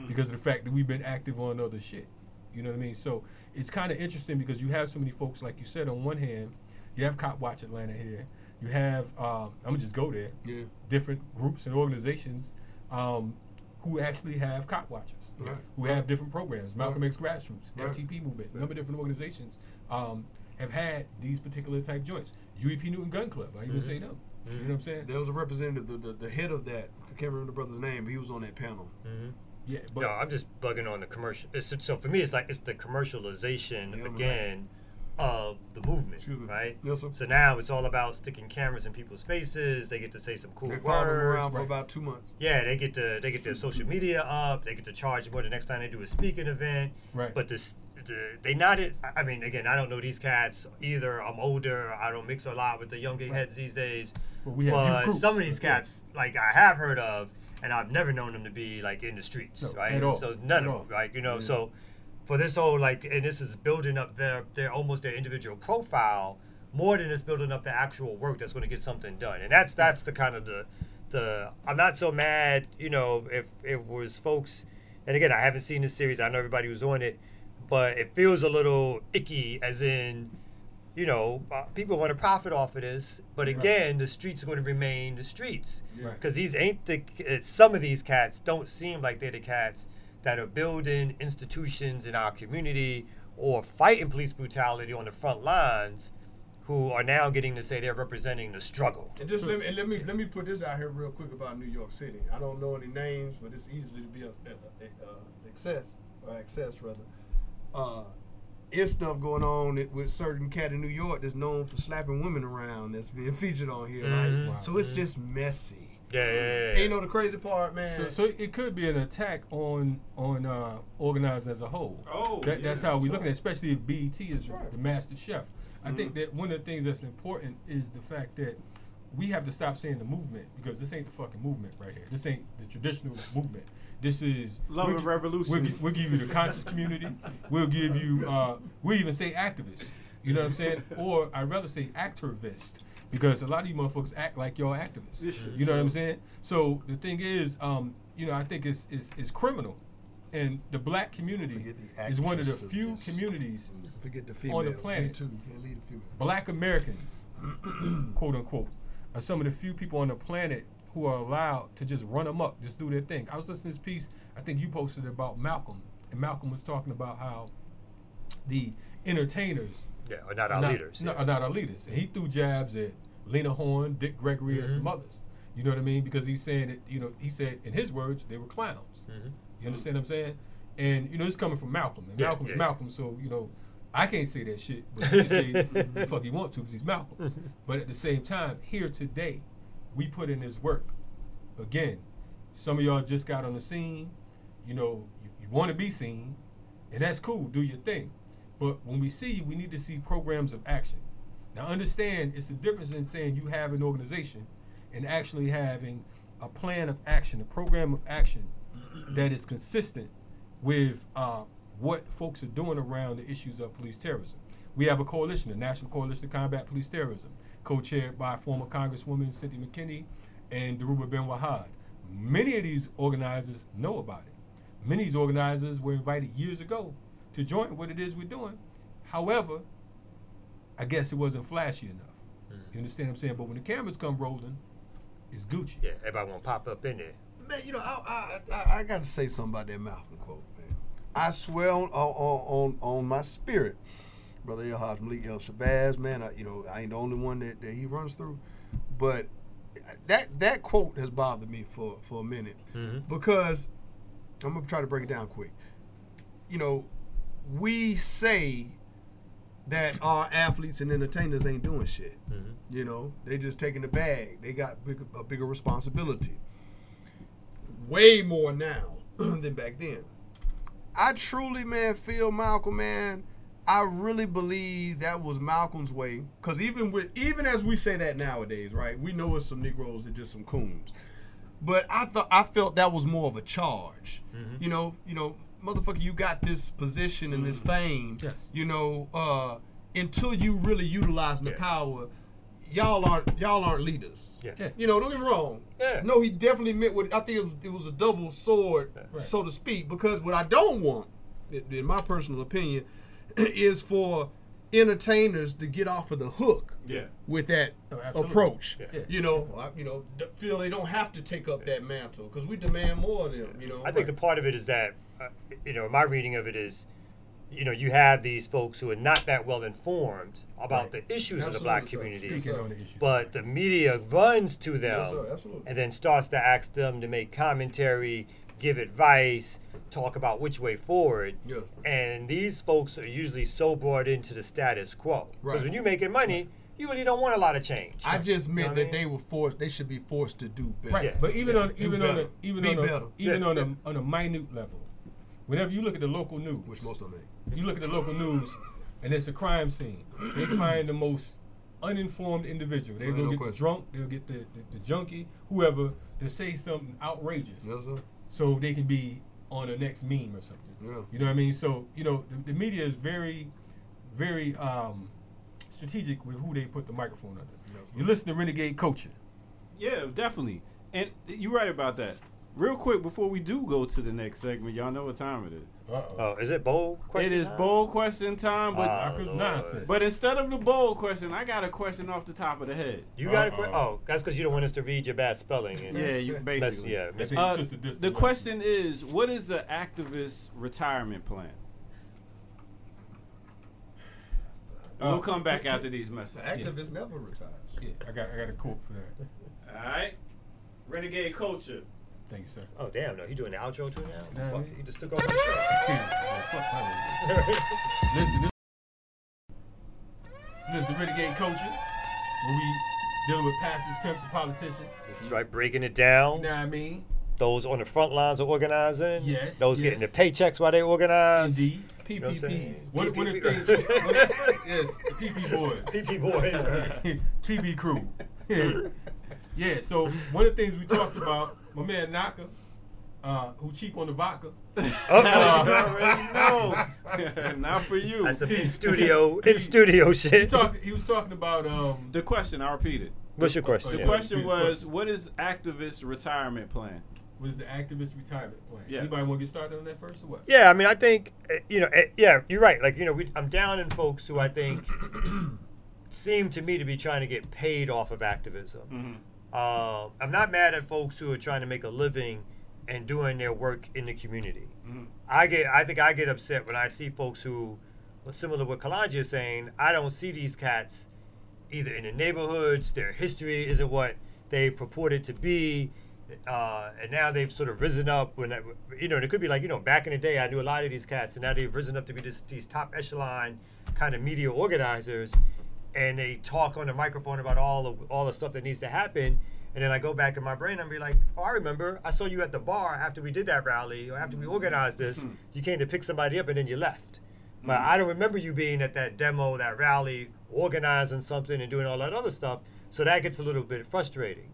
because of the fact that we've been active on other shit. You know what I mean? So it's kind of interesting because you have so many folks, like you said, on one hand, you have Cop Watch Atlanta here. You have, um, I'm gonna just go there, Yeah. different groups and organizations um, who actually have cop watchers, Right. who have different programs. Malcolm Right. X Grassroots, Right. FTP movement, a number of different organizations um, have had these particular type joints. Huey P. Newton Gun Club, I even say them. You know what I'm saying? There was a representative, the, the, the head of that. I can't remember the brother's name, but he was on that panel. Yeah, but no, I'm just bugging on the commercial. It's, so for me, it's like it's the commercialization Yeah, again of the movement, Excuse me. right? Yes, sir. So now it's all about sticking cameras in people's faces. They get to say some cool They words. around for about two months. Yeah, they get to they get their social media up. They get to charge more the next time they do a speaking event. Right. But this, the, they not it. I mean, again, I don't know these cats either. I'm older. I don't mix a lot with the younger heads these days. Well, we have but some of these Yeah. cats, like I have heard of, and I've never known them to be like in the streets, No, right? at all. So none At of all. them, right? You know, so for this whole like, and this is building up their their almost their individual profile more than it's building up the actual work that's going to get something done, and that's that's the kind of the the I'm not so mad, you know, if it was folks, and again, I haven't seen this series. I know everybody was on it, but it feels a little icky, as in, you know, uh, people want to profit off of this, but again, the streets are going to remain the streets Right. because these ain't the uh, some of these cats don't seem like they're the cats that are building institutions in our community or fighting police brutality on the front lines who are now getting to say they're representing the struggle. And just let me and let me let me put this out here real quick about New York City. I don't know any names, but it's easily to be a, a, a, a access or access rather. Uh, it's stuff going on with certain cat in New York that's known for slapping women around that's being featured on here. Mhm. Like, Wow. so it's just messy. Yeah, yeah, yeah. And you know the crazy part, man. So, so it could be an attack on on uh, organized as a whole. Oh, that, that's how we sure. look at it, especially if BET is right. the master chef. I think Mm-hmm. that one of the things that's important is the fact that we have to stop saying the movement because this ain't the fucking movement right here. This ain't the traditional movement. This is Love we'll and revolution. We'll, we'll give you the conscious community. We'll give you. Uh, we even say activists. You know what I'm saying? Or I'd rather say activist because a lot of you motherfuckers act like y'all activists. You know what I'm saying? So the thing is, um, you know, I think it's, it's, it's criminal. And the black community the is one of the actress of few this. communities, Forget the females. on the Me planet. too. Can't leave the female. black Americans, quote unquote, are some of the few people on the planet who are allowed to just run amok, just do their thing. I was listening to this piece, I think you posted it about Malcolm, and Malcolm was talking about how the entertainers Yeah, or not our not, leaders. No, yeah. are not our leaders. And he threw jabs at Lena Horne, Dick Gregory, and some mm-hmm. others. You know what I mean? Because he's saying that, you know, he said, in his words, they were clowns. Mm-hmm. You understand what I'm saying? And, you know, this is coming from Malcolm. And Yeah, Malcolm's. Malcolm, so, you know, I can't say that shit, but he can say the fuck he want to because he's Malcolm. but at the same time, here today, we put in this work. Again, some of y'all just got on the scene. You know, you, you want to be seen, and that's cool. Do your thing. But when we see you, we need to see programs of action. Now, understand it's the difference in saying you have an organization and actually having a plan of action, a program of action that is consistent with uh, what folks are doing around the issues of police terrorism. We have a coalition, the National Coalition to Combat Police Terrorism, co-chaired by former Congresswoman Cynthia McKinney and Dhoruba bin Wahad. Many of these organizers know about it. Many of these organizers were invited years ago to join what it is we're doing. However, I guess it wasn't flashy enough. Mm. You understand what I'm saying? But when the cameras come rolling, it's Gucci. Yeah, everybody want to pop up in there. Man, you know, I I, I, I got to say something about that Malcolm quote, man. I swear on on on, on my spirit, brother El Haj Malik El Shabazz, man. I, you know, I ain't the only one that, that he runs through, but that that quote has bothered me for for a minute mm-hmm. because I'm gonna try to break it down quick. You know, we say that our athletes and entertainers ain't doing shit. Mm-hmm. You know, they just taking the bag. They got big, a bigger responsibility. Way more now than back then. I truly, man, feel Malcolm, man. I really believe that was Malcolm's way. Cause even with even as we say that nowadays, right? We know it's some Negroes that just some coons. But I thought I felt that was more of a charge. You know, you know, motherfucker, you got this position and this fame. Yes. You know, uh, until you really utilizing the Yeah. power, y'all aren't y'all aren't leaders. Yeah. Yeah. You know, don't get me wrong. Yeah. No, he definitely meant what I think it was, it was a double sword, so to speak. Because what I don't want, in in my personal opinion, is for entertainers to get off of the hook Yeah. with that Oh, approach. Yeah. You know, I, you know, feel they don't have to take up that mantle because we demand more of them. You know, I think the part of it is that, uh, you know, my reading of it is, you know, you have these folks who are not that well informed about Right. the issues of the black community. Speaking the. But the media runs to them Yes, and then starts to ask them to make commentary, give advice, talk about which way forward. Yeah. And these folks are usually so brought into the status quo. Because Right. when you're making money, you really don't want a lot of change. I just You know meant that I mean? they were forced. They should be forced to do better. Right, Yeah. but even Yeah. on even on a even Be on a even Yeah. on a on a minute level, whenever you look at the local news, Which most of them you look at the local news, and it's a crime scene. They find the most uninformed individual. They Ain't go no get question. the drunk, they'll get the, the, the junkie, whoever, to say something outrageous, Yes, sir. So they can be on the next meme or something. Yeah. You know what I mean? So you know the, the media is very, very um, strategic with who they put the microphone under. You listen to Renegade Culture. Yeah, definitely. And you're right about that. Real quick before we do go to the next segment, y'all know what time it is. Uh-oh. Oh, is it bold question? it is time? bold question time, but Knockers Lord. nonsense. but instead of the bold question, I got a question off the top of the head. You got a Uh-oh. que- Oh, that's because you don't want us to read your bad spelling. And Yeah, you basically. yeah. I Uh, just a the question is, what is the activist retirement plan? Uh, we'll come back after these messages. The activist never retires. Yeah, I got I got a quote for that. All right. Renegade culture. Thank you, sir. Oh damn! No, he doing the outro too now. Nah, Fuck, he- he just took over the show. Fuck. Listen, this, this is the Renegade Culture, where we dealing with pastors, pimps, and politicians. That's right, breaking it down. You know what I mean? Those on the front lines of organizing. Yes, Those getting the paychecks while they organize. Indeed. You know what. One, of the things, yes, PP boys. PP boy. PB crew. yeah, so one of the things we talked about, my man Naka, uh, who cheap on the vodka. You already know. Not for you. That's some in studio, in studio shit. He shit. talked. He was talking about um. the question, I repeat it. What's your question? The yeah. question was, what is activist retirement plan? What is the activist retirement plan? Yes. Anybody want to get started on that first or what? Yeah, I mean, I think uh, you know, uh, yeah, you're right. Like you know, we, I'm down in folks who I think seem to me to be trying to get paid off of activism. Mm-hmm. Um, I'm not mad at folks who are trying to make a living and doing their work in the community. Mm-hmm. I get, I think I get upset when I see folks who, similar to what Kalonji is saying, I don't see these cats either in the neighborhoods, their history isn't what they purported to be, uh, and now they've sort of risen up. When you know, it could be like you know, back in the day, I knew a lot of these cats, and now they've risen up to be this, these top echelon kind of media organizers, and they talk on the microphone about all of all the stuff that needs to happen. And then I go back in my brain and be like, oh, I remember I saw you at the bar after we did that rally or after we organized this. Hmm. You came to pick somebody up and then you left. But hmm. I don't remember you being at that demo, that rally, organizing something and doing all that other stuff. So that gets a little bit frustrating.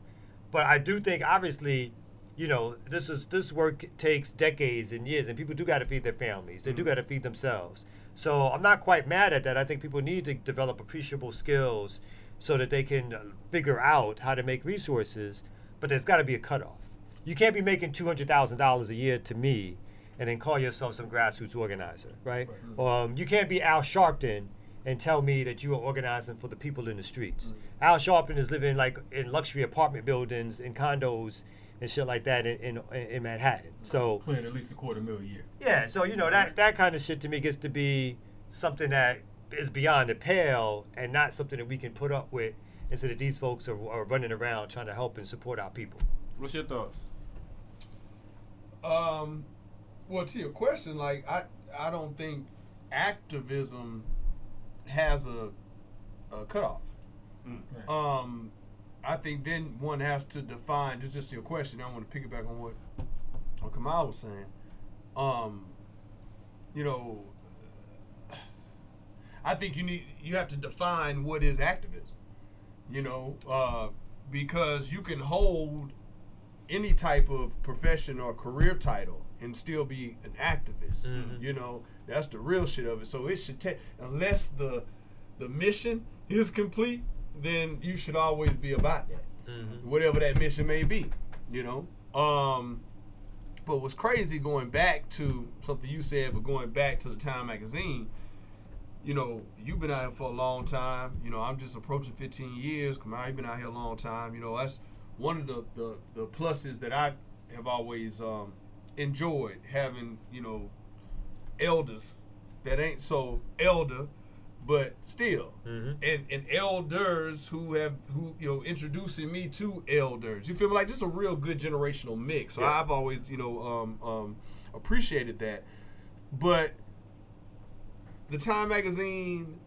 But I do think, obviously, you know, this is this work takes decades and years, and people do got to feed their families. They do hmm. got to feed themselves. So I'm not quite mad at that. I think people need to develop appreciable skills so that they can uh, figure out how to make resources. But there's got to be a cutoff. You can't be making two hundred thousand dollars a year to me, and then call yourself some grassroots organizer, right? Um, you can't be Al Sharpton and tell me that you are organizing for the people in the streets. Al Sharpton is living like in luxury apartment buildings, in condos, and shit like that in in, in Manhattan. So Playing at least a quarter million a year. yeah, so you know that that kind of shit to me gets to be something that is beyond the pale and not something that we can put up with instead of these folks are, are running around trying to help and support our people. What's your thoughts? Um, well, to your question, like I, I don't think activism has a, a cutoff. Right. Um, I think then one has to define. Just just your question. I want to piggyback on what, what Kamau was saying. Um, you know, I think you need you have to define what is activism. You know, uh, because you can hold any type of profession or career title and still be an activist. You know, that's the real shit of it. So it should take unless the the mission is complete, then you should always be about that. Whatever that mission may be, you know. Um but what's crazy going back to something you said, but going back to the Time magazine, you know, you've been out here for a long time. You know, I'm just approaching 15 years. Come on, you've been out here a long time. You know, that's one of the, the, the pluses that I have always um, enjoyed having, you know, elders that ain't so elder, but still, and and elders who have who you know introducing me to elders. You feel me? Like just a real good generational mix. So Yeah. I've always you know um, um, appreciated that, but the Time magazine,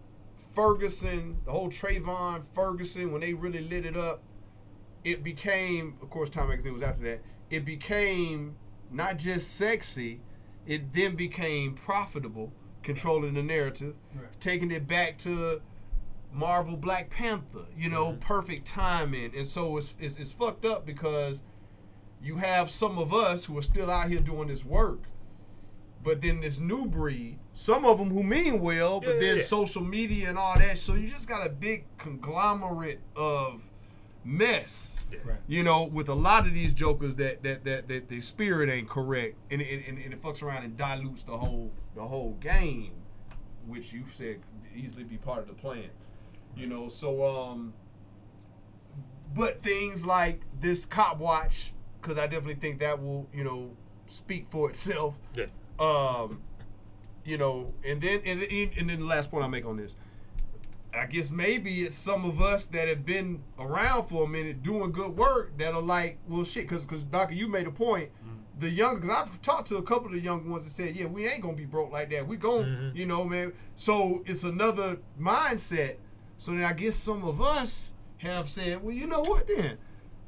Ferguson, the whole Trayvon Ferguson, when they really lit it up, it became, of course, Time magazine was after that. It became not just sexy, it then became profitable, controlling the narrative, Right. taking it back to Marvel Black Panther, you know, perfect timing. And so it's, it's, it's fucked up because you have some of us who are still out here doing this work. But then this new breed, some of them who mean well, but Yeah, then yeah. social media and all that. So you just got a big conglomerate of mess. Right. You know, with a lot of these jokers that that that, that the spirit ain't correct, and it, and, and it fucks around and dilutes the whole the whole game, which you said easily be part of the plan. You know, so um, but things like this cop watch, because I definitely think that will you know speak for itself. Yeah. Um, you know, and then and, then- and then the last point I make on this, I guess maybe it's some of us that have been around for a minute doing good work that are like, well, shit, because because Doctor, you made a point. Mm-hmm. The young, because I've talked to a couple of the young ones that said, yeah, we ain't gonna be broke like that. We gonna, mm-hmm. you know, man. So it's another mindset. So then I guess some of us have said, well, you know what then?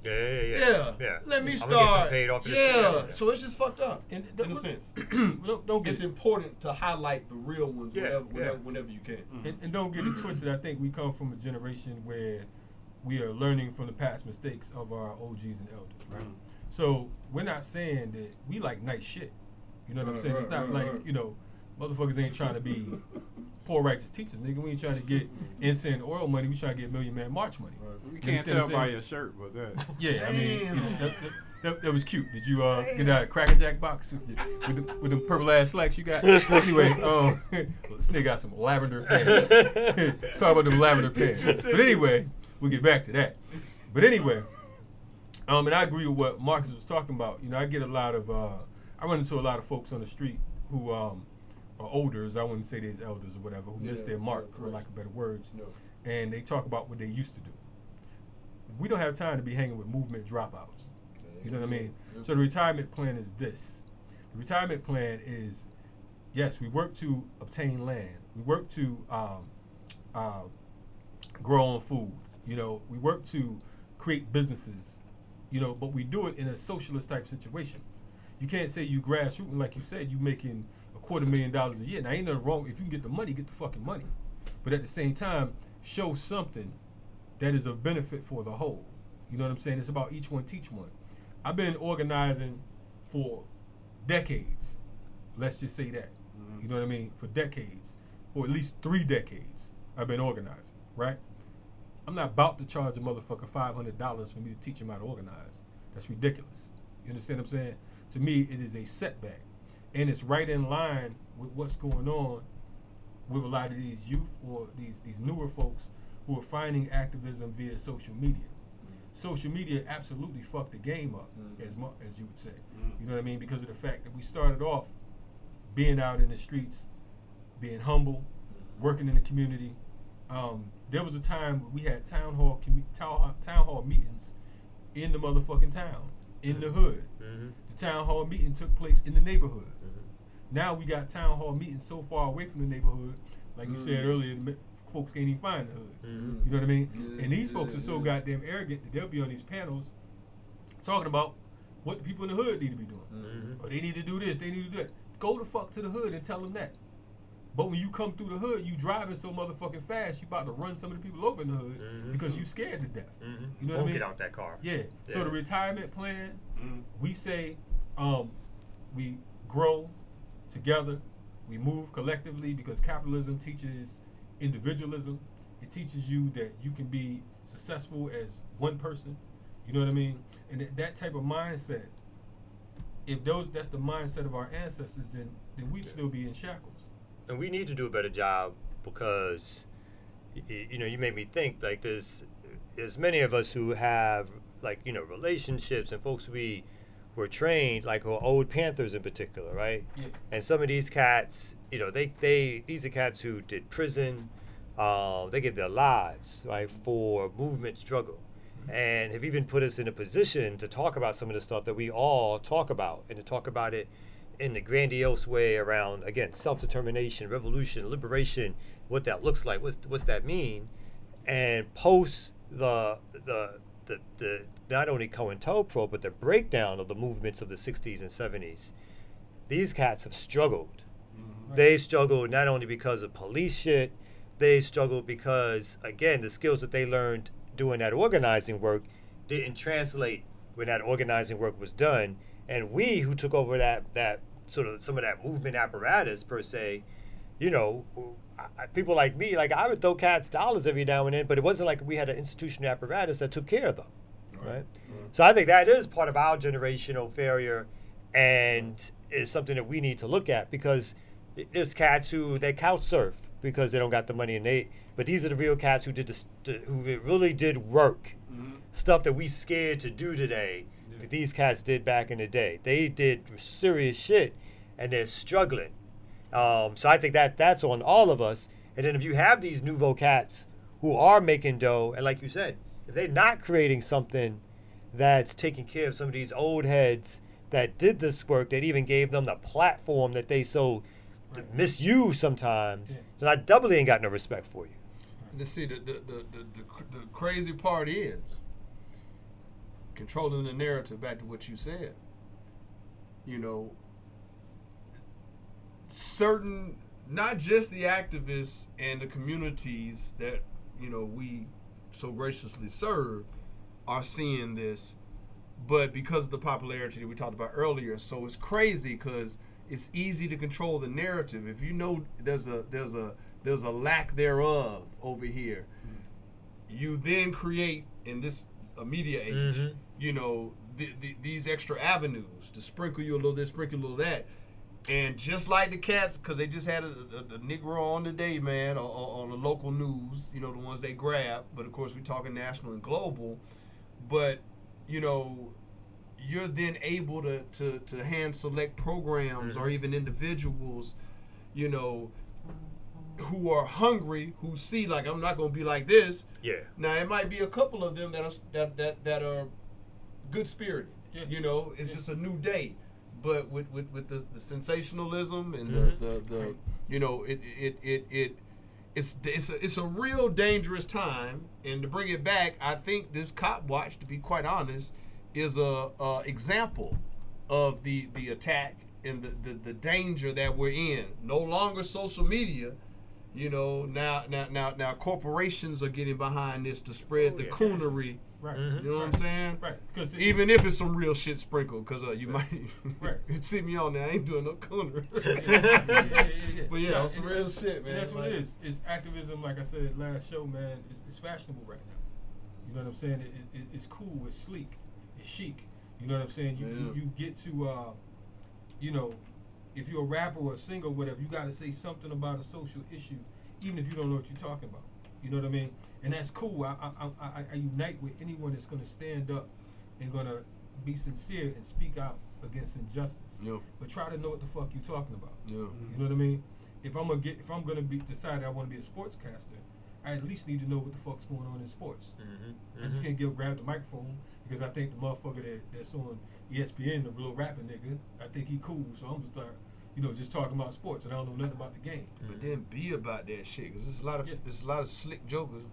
Yeah, yeah, yeah. Yeah, yeah. let me I'm gonna get some start. paid off of this. yeah. so it's just fucked up And in a sense. don't, don't get It's important to highlight the real ones Yeah, whenever, yeah. whenever, whenever you can. and, and don't get it twisted. I think we come from a generation where we are learning from the past mistakes of our OGs and elders, right? Mm-hmm. So we're not saying that we like nice shit. You know what I'm Right, saying? it's not right, like right. you know, motherfuckers ain't trying to be poor righteous teachers, nigga. We ain't trying to get instant oil money. We trying to get Million Man March money. We You can't understand tell by your shirt, but go ahead. Yeah, I mean, you know, that, that, that, that was cute. Did you uh, get that Cracker Jack box with the, with the, with the purple ass slacks you got? anyway, um, this nigga got some lavender pants. Let's about them lavender pants. But anyway, we'll get back to that. But anyway, um, and I agree with what Marcus was talking about. You know, I get a lot of, uh, I run into a lot of folks on the street who um, are elders. I wouldn't say they's elders or whatever, who missed their mark, yeah, for lack of better words. No. And they talk about what they used to do we don't have time to be hanging with movement dropouts. You know what I mean? So the retirement plan is this. The retirement plan is, yes, we work to obtain land. We work to um, uh, grow on food. You know, we work to create businesses. You know, but we do it in a socialist type situation. You can't say you grassroots, like you said, you making quarter million dollars a year. Now ain't nothing wrong if you can get the money, get the fucking money. But at the same time, show something that is of benefit for the whole. You know what I'm saying? It's about each one teach one. I've been organizing for decades. Let's just say that. Mm-hmm. You know what I mean? For decades. For at least three decades, I've been organizing, right? I'm not about to charge a motherfucker $500 for me to teach him how to organize. That's ridiculous. You understand what I'm saying? To me, it is a setback. And it's right in line with what's going on with a lot of these youth or these these newer folks who are finding activism via social media. Social media absolutely fucked the game up, as mu- as you would say. You know what I mean? Because of the fact that we started off being out in the streets, being humble, working in the community. Um, there was a time where we had town hall commu- town, hall- town hall meetings in the motherfucking town, in the hood. Mhm. The town hall meeting took place in the neighborhood. Mm-hmm. Now we got town hall meetings so far away from the neighborhood, like you said earlier, folks can't even find the hood. Mhm. You know what I mean? Yeah, and these folks are so goddamn arrogant that they'll be on these panels talking about what the people in the hood need to be doing. Mhm. Or they need to do this, they need to do that. Go the fuck to the hood and tell them that. But when you come through the hood, you driving so motherfucking fast, you about to run some of the people over in the hood Mhm. because you scared to death. Mhm. You know Won't what I mean? get out that car. Yeah. So the retirement plan, Mhm. we say um, we grow together, we move collectively because capitalism teaches individualism. It teaches you that you can be successful as one person. You know what I mean? And that, that type of mindset, if those that's the mindset of our ancestors, then then we'd still be in shackles. and we need to do a better job because y- y- you know you made me think like there's there's many of us who have like you know relationships and folks we were trained like or old panthers in particular right? Yeah. and some of these cats you know they they these are cats who did prison um, they give their lives right for movement struggle. And have even put us in a position to talk about some of the stuff that we all talk about and to talk about it in the grandiose way around again self-determination revolution liberation what that looks like what's, what's that mean? And post the the the, the not only COINTELPRO but the breakdown of the movements of the 60s and 70s these cats have struggled mm-hmm. they struggled not only because of police shit, they struggled because, again, the skills that they learned doing that organizing work didn't translate when that organizing work was done. And we who took over that, that sort of some of that movement apparatus, per se, you know, I- people like me, like I would throw cats dollars every now and then, but it wasn't like we had an institutional apparatus that took care of them. Right. So I think that is part of our generational failure and is something that we need to look at because there's cats who they couch surf because they don't got the money and they but these are the real cats who did the, st- who really did work. Stuff that we scared to do today that these cats did back in the day. They did serious shit and they're struggling. Um, so I think that that's on all of us. And then if you have these nouveau cats who are making dough and like you said if they're not creating something that's taking care of some of these old heads that did this work that even gave them the platform that they so misuse sometimes Yeah. then I doubly ain't got no respect for you To see the the, the, the, the the crazy part is controlling the narrative. Back to what you said. You know, certain not just the activists and the communities that you know we so graciously serve are seeing this, but because of the popularity that we talked about earlier, so it's crazy because it's easy to control the narrative. If you know there's a there's a there's a lack thereof over here, you then create in this media age, Mhm. you know, th- th- these extra avenues to sprinkle you a little this, sprinkle a little that. And just like the cats, because they just had a, a, a Negro on today, man, on, on the local news, you know, the ones they grab. But of course, we're talking national and global. But, you know, you're then able to, to, to hand select programs or mm-hmm. even individuals, you know, who are hungry, who see, like, I'm not going to be like this. Yeah. Now, it might be a couple of them that are, that, that, that are good spirited. Yeah. You know, it's just a new day. But with, with, with the, the sensationalism and Mhm. the, the, the you know, it it, it, it it's it's a, it's a real dangerous time. And to bring it back, I think this cop watch, to be quite honest, is a, a example of the the attack and the, the, the danger that we're in. No longer social media. You know, now now now now corporations are getting behind this to spread Oh, the yeah. coonery. Right. You know what I'm saying? Right. Because Even if it's some real shit sprinkled, because uh, you might Right. you see me on there, I ain't doing no coonery. yeah, yeah, yeah, yeah. But yeah, No, some real shit, man. That's what Like- it is. It's activism, like I said last show, man. It's, it's fashionable right now. You know what I'm saying? It, it, it's cool. It's sleek. It's chic. You know what I'm saying? You Yeah. you, you get to, uh, you know, if you're a rapper or a singer, or whatever, you got to say something about a social issue, even if you don't know what you're talking about. You know what I mean? And that's cool. I I, I, I- I unite with anyone that's going to stand up and going to be sincere and speak out against injustice. Yeah. But try to know what the fuck you're talking about. Yeah. You know what I mean? If I'm gonna get, if I'm gonna be decide I want to be a sportscaster, I at least need to know what the fuck's going on in sports. Mm-hmm. I just mm-hmm. can't go grab the microphone because I think the motherfucker that, that's on ESPN, the real rapping nigga, I think he cool. So I'm just start, you know, just talking about sports and I don't know nothing about the game. But then be about that shit, cause there's a lot of Yeah. there's a lot of slick jokers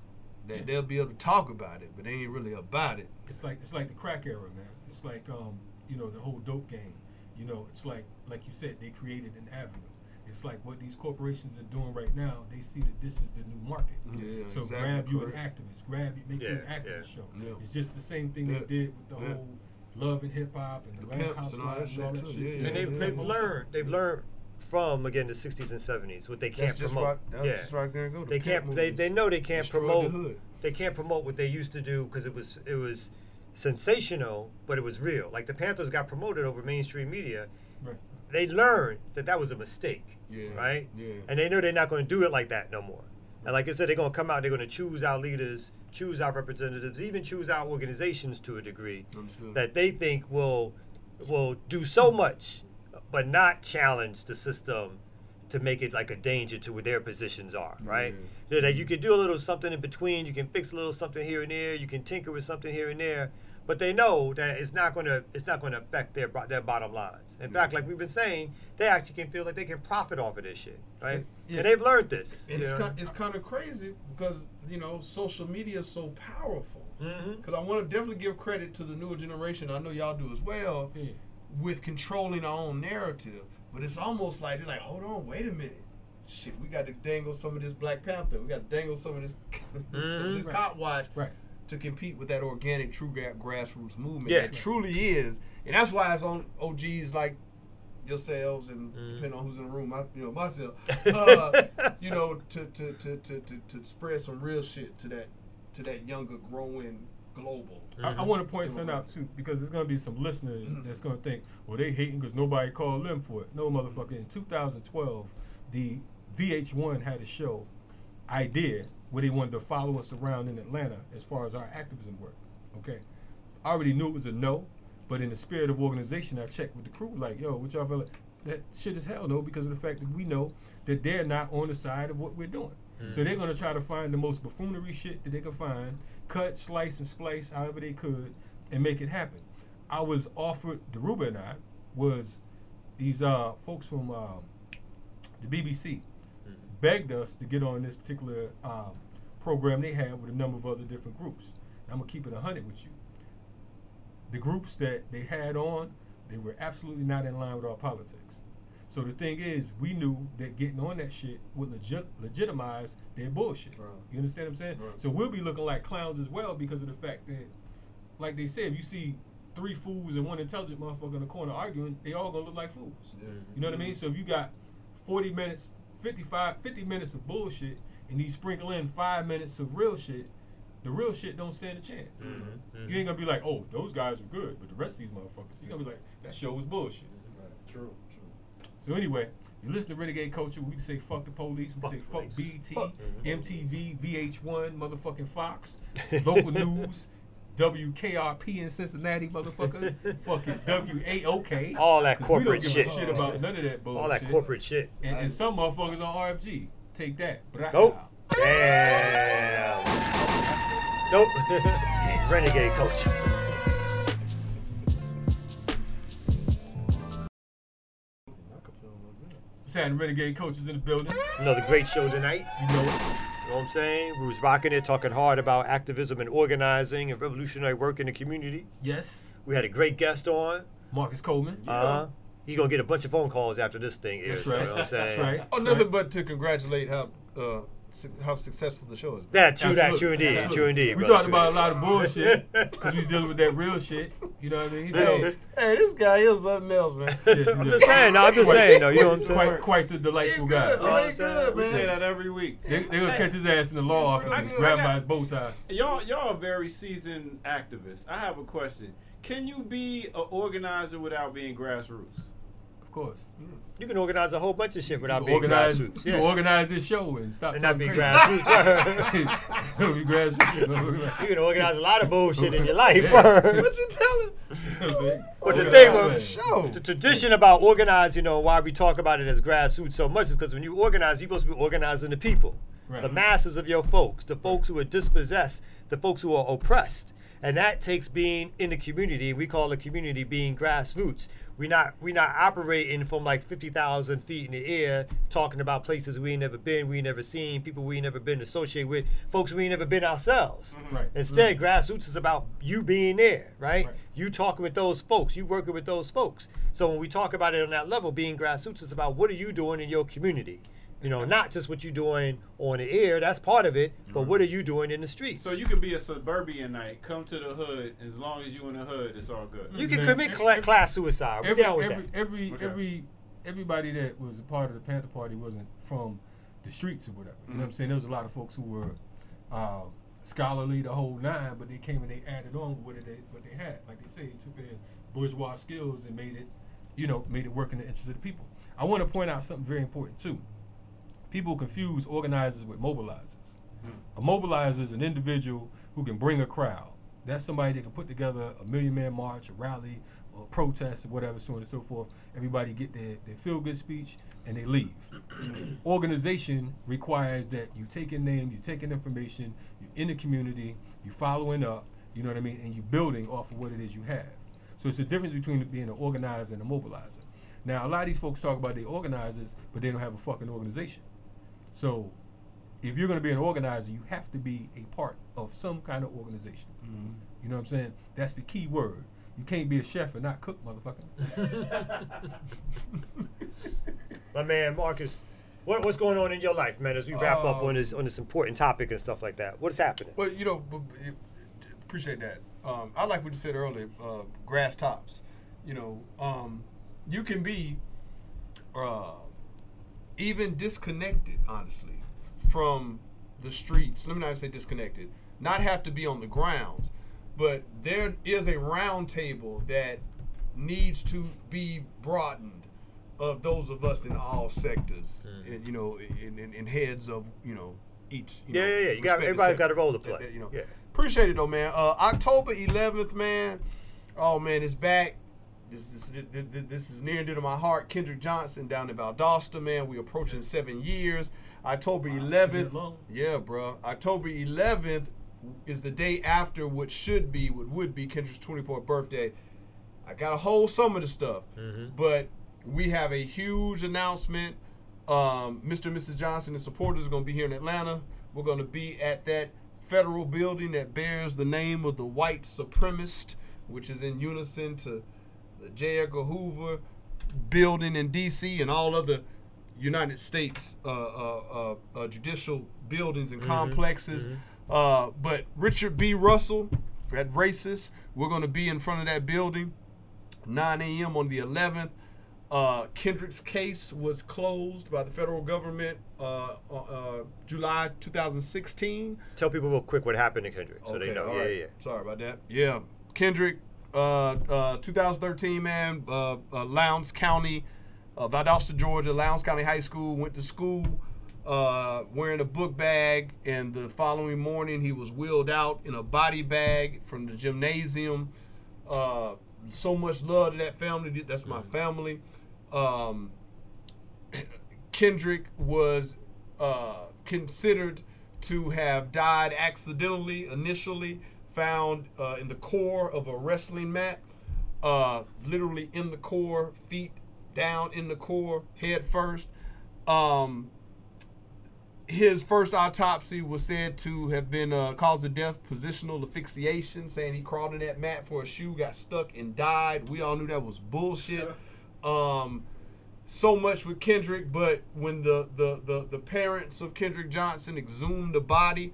that Yeah. they'll be able to talk about it, but they ain't really about it. It's like it's like the crack era, man. It's like um, you know, the whole dope game. You know, it's like like you said, they created an avenue. It's like what these corporations are doing right now. They see that this is the new market. Yeah, So exactly, grab you an activist, grab you, make you an activist yeah. show. Yeah. It's just the same thing Yeah, they did with the yeah. whole love and hip hop and the, The pimps House and all that and all shit that too, shit. yeah, And they've, they've learned they've learned from again the 60s and 70s what they can't That's just promote. right. That's yeah. just right there. Go. The They can't. They, movies. they know they can't Destroyed the promote. hood. They can't promote what they used to do because it was it was sensational, but it was real. Like the Panthers got promoted over mainstream media. Right. They learned that that was a mistake. Yeah, Right. yeah. And they know they're not going to do it like that no more. And like I said, they're going to come out. They're going to choose our leaders, choose our representatives, even choose our organizations to a degree that they think will will do so much, but not challenge the system to make it like a danger to where their positions are, right? That- That you can do a little something in between, you can fix a little something here and there, you can tinker with something here and there, but they know that it's not going to it's not going to affect their their bottom lines. In fact, like we've been saying, they actually can feel like they can profit off of this shit, right? Yeah. And they've learned this. And it's kind, it's kind of crazy because you know social media is so powerful. Mhm. Because I want to definitely give credit to the newer generation. I know y'all do as well Yeah. with controlling our own narrative. But it's almost like they're like, hold on, wait a minute. Shit, we got to dangle some of this Black Panther. We got to dangle some of this, some of this Mhm. cop watch Right. To compete with that organic, true gra- grassroots movement. Yeah. that truly is, and that's why it's on OGs like yourselves and Mm. depending on who's in the room, I, you know myself, uh, you know, to to, to, to, to to spread some real shit to that to that younger, growing global. I, I want to point something out too because there's gonna be some listeners that's gonna think, well, they hating because nobody called them for it. No, motherfucker. In 2012, the VH1 had a show, Idea, where they wanted to follow us around in Atlanta as far as our activism work. Okay, I already knew it was a no, but in the spirit of organization, I checked with the crew, like, yo, what y'all feel like? That shit is hell no, because of the fact that we know that they're not on the side of what we're doing. So they're gonna try to find the most buffoonery shit that they can find, cut, slice, and splice however they could, and make it happen. I was offered, Dhoruba and I, was these uh, folks from um, the BBC begged us to get on this particular um, program they had with a number of other different groups. I'm gonna keep it hundred with you. The groups that they had on, they were absolutely not in line with our politics. So the thing is, we knew that getting on that shit would legit, legitimize their bullshit. Right. You understand what I'm saying? Right. So we'll be looking like clowns as well because of the fact that, like they said, if you see three fools and one intelligent motherfucker in the corner arguing, they all gonna look like fools. You know what I mean? So if you got 40 minutes, 55, 50 minutes of bullshit, and you sprinkle in five minutes of real shit, the real shit don't stand a chance. Mm-hmm, mm-hmm. You ain't gonna be like, oh, those guys are good, but the rest of these motherfuckers, you gonna be like, that show was bullshit. True, true. So anyway, you listen to Renegade Culture. We can say fuck the police. We Fuck say the fuck police. BET, Fuck. MTV, VH1, motherfucking Fox, local news, WKRP in Cincinnati, motherfucker, fucking WAOK. All that 'Cause corporate shit. we don't give shit. a shit about none of that bullshit. All that corporate shit. And, and some motherfuckers on RFG. Take that. But Nope. Damn. Nope. Renegade culture. What's happening? Renegade coaches in the building. Another great show tonight. You know it. You know what I'm saying? We was rocking it, talking hard about activism and organizing and revolutionary work in the community. Yes. We had a great guest on. Marcus Coleman. Uh-huh. He gonna get a bunch of phone calls after this thing airs. That's right. You know what I'm saying? That's right. Oh, That's nothing right. but to congratulate how uh, su- how successful the show is. That true, that true indeed, Absolutely. true indeed. We brother, talked about a lot of bullshit because we was dealing with that real shit. You know what I mean? So, Hey, hey, this guy is something else, man. yes, I'm just saying, no, I'm just saying, though. You know what I'm saying? Quite, quite the delightful guy. good. Oh, He ain't good, We say that every week. They, they gonna catch his ass in the law office and grab him got- by his bow tie. Y'all, y'all are very seasoned activists. I have a question. Can you be an organizer without being grassroots? Of course. Mm. You can organize a whole bunch of shit without being can organize, grassroots. you Yeah. can organize this show and stop and not be talking grassroots. be grassroots. you can organize a lot of bullshit in your life. Yeah. What you telling? But the thing Organize. was, Show. the tradition about organize, you know, why we talk about it as grassroots so much is because when you organize, you're supposed to be organizing the people, Right. the masses of your folks, the folks who are dispossessed, the folks who are oppressed. And that takes being in the community. We call the community being grassroots. We not we not operating from like fifty thousand feet in the air, talking about places we ain't never been, we ain't never seen, people we ain't never been associated with, folks we ain't never been ourselves. Mm-hmm. Right. Instead, mm-hmm. grassroots is about you being there, right? Right. You talking with those folks, you working with those folks. So when we talk about it on that level, being grassroots is about what are you doing in your community? You know, not just what you're doing on the air, that's part of it, but what are you doing in the streets? So you can be a suburbanite, come to the hood. As long as you in the hood, it's all good. you can commit every- every- class suicide. We every, down with every, that. every, Okay. every, everybody that was a part of the Panther Party wasn't from the streets or whatever. You know what I'm saying? There was a lot of folks who were uh, scholarly the whole nine, but they came and they added on what they what they had. Like they say, they took their bourgeois skills and made it, you know, made it work in the interest of the people. I want to point out something very important too. People confuse organizers with mobilizers. Mm-hmm. A mobilizer is an individual who can bring a crowd. That's somebody that can put together a million man march, a rally, or a protest, or whatever, so on and so forth. Everybody get their, their feel good speech and they leave. Organization requires that you take in name, you take in information, you're in the community, you're following up, you know what I mean, and you're building off of what it is you have. So it's a difference between being an organizer and a mobilizer. Now, a lot of these folks talk about they organizers, but they don't have a fucking organization. So if you're going to be an organizer, you have to be a part of some kind of organization. You know what I'm saying? That's the key word. You can't be a chef and not cook, motherfucker. My man Marcus, what, what's going on in your life, man? As we wrap up Um, on this on this important topic and stuff like that, what's happening? Well, you know, b- b- appreciate that. Um, I like what you said earlier. Uh, grass tops. You know, um, you can be uh, even disconnected, honestly, from the streets. Let me not say disconnected. Not have to be on the grounds, but there is a round table that needs to be broadened of those of us in all sectors, and, you know, in, in, in heads of you know each. You Yeah, know, yeah, yeah. You got- everybody's got a role to That- play. that, you know, Yeah. appreciate it though, man. Uh, October 11th, man. Oh man, it's back. This, this, this, this is near and dear to my heart. Kendrick Johnson down in Valdosta, man. We approaching seven years. October 11th. Yeah, bro. October 11th is the day after what should be, what would be Kendrick's 24th birthday. I got a whole some of the stuff, but we have a huge announcement. Um, Mr. and Mrs. Johnson and supporters are going to be here in Atlanta. We're going to be at that federal building that bears the name of the white supremacist, which is in unison to J. Edgar Hoover building in D.C. and all other United States uh, uh, uh, uh, judicial buildings and complexes. Uh, but Richard B. Russell, that racist, we're going to be in front of that building, 9 a.m. on the 11th. Uh, Kendrick's case was closed by the federal government uh, uh, July 2016. Tell people real quick what happened to Kendrick, so they know. Yeah, right. yeah. Sorry about that. Yeah, Kendrick, uh, uh, 2013 man, uh, Lowndes County, Valdosta, Georgia, Lowndes County High School. Went to school wearing a book bag, and the following morning he was wheeled out in a body bag from the gymnasium. So much love to that family. That's my family. Um, Kendrick was uh, considered to have died accidentally initially, found uh, in the core of a wrestling mat, uh, literally in the core, feet down in the core, head first. Um, his first autopsy was said to have been uh, cause of death positional asphyxiation, saying he crawled in that mat for a shoe, got stuck, and died. We all knew that was bullshit. Um, so much with Kendrick, but when the the the, the parents of Kendrick Johnson exhumed the body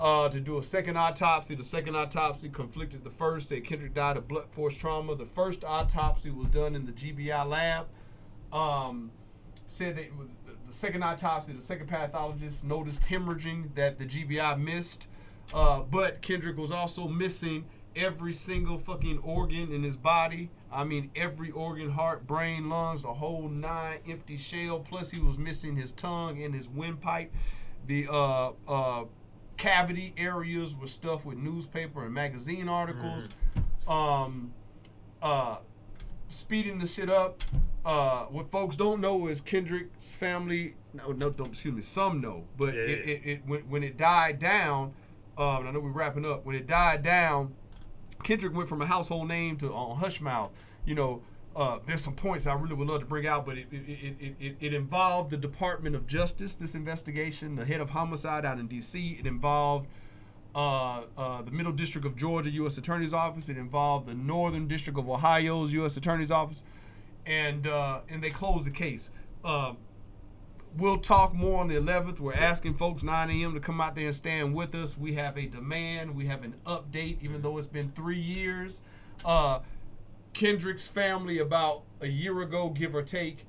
uh, to do a second autopsy, the second autopsy conflicted the first. Said Kendrick died of blunt force trauma. The first autopsy was done in the GBI lab. Um, said that the- the second autopsy, the second pathologist noticed hemorrhaging that the GBI missed. Uh, but Kendrick was also missing every single fucking organ in his body. I mean, every organ, heart, brain, lungs, the whole nine empty shell. Plus, he was missing his tongue and his windpipe. The uh, uh, cavity areas were stuffed with newspaper and magazine articles. Um, uh, speeding the shit up. Uh, what folks don't know is Kendrick's family. No, no, don't excuse me. Some know, but Yeah, it, it, it when, when it died down. Um, and I know we're wrapping up. When it died down, Kendrick went from a household name to on Hushmouth. You know, uh, there's some points I really would love to bring out, but it it, it, it, it involved the Department of Justice. This investigation, the head of homicide out in D.C. It involved uh, uh, the Middle District of Georgia U.S. Attorney's Office. It involved the Northern District of Ohio's U.S. Attorney's Office, and uh, and they closed the case. Um, we'll talk more on the 11th. We're asking folks 9 a.m. to come out there and stand with us. We have a demand. We have an update, even though it's been three years. Kendrick's family, about a year ago, give or take,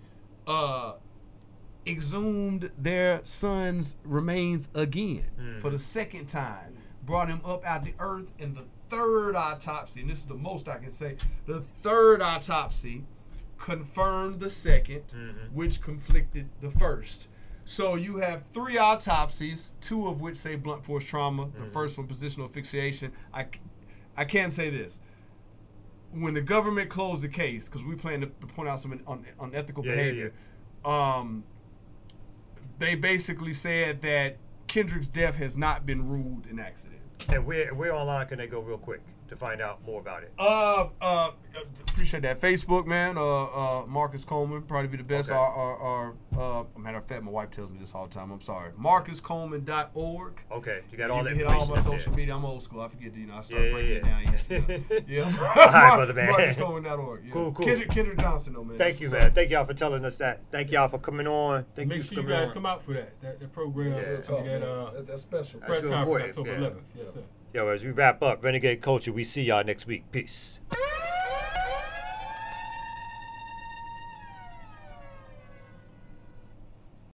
uh, exhumed their son's remains again mm. for the second time. Brought him up out the earth, in the third autopsy, and this is the most I can say, the third autopsy confirmed the 2nd mm-hmm. which conflicted the first. So you have three autopsies, two of which say blunt force trauma. The mm-hmm. first one, positional asphyxiation. I, I can say this. When the government closed the case, because we plan to to point out some un- unethical Yeah, yeah, behavior, um, they basically said that Kendrick's death has not been ruled an accident. And where where online can they go real quick to find out more about it? Uh, uh, appreciate that. Facebook, man. Uh, uh, Marcus Coleman probably be the best. Okay. Our, our, our, uh, matter of fact, my wife tells me this all the time. I'm sorry. MarcusColeman.org. Okay, you got You all can the hit information. all my social there. media. I'm old school. I forget you know, I start Yeah, yeah, breaking yeah. it down. Yeah. yeah. All right, brother, man. MarcusColeman.org. Yeah. Cool, cool. Kendrick, Kendrick Johnson, though, man. Thank you, That's man. Thank y'all for telling us that. Thank y'all for coming on. Thank Make you for sure you coming guys on. come out for that that, that program. Yeah. that uh, That's, that's special. press conference important, October yeah. 11th. Yes, sir. Yo, as we wrap up, Renegade Culture, we see y'all next week. Peace.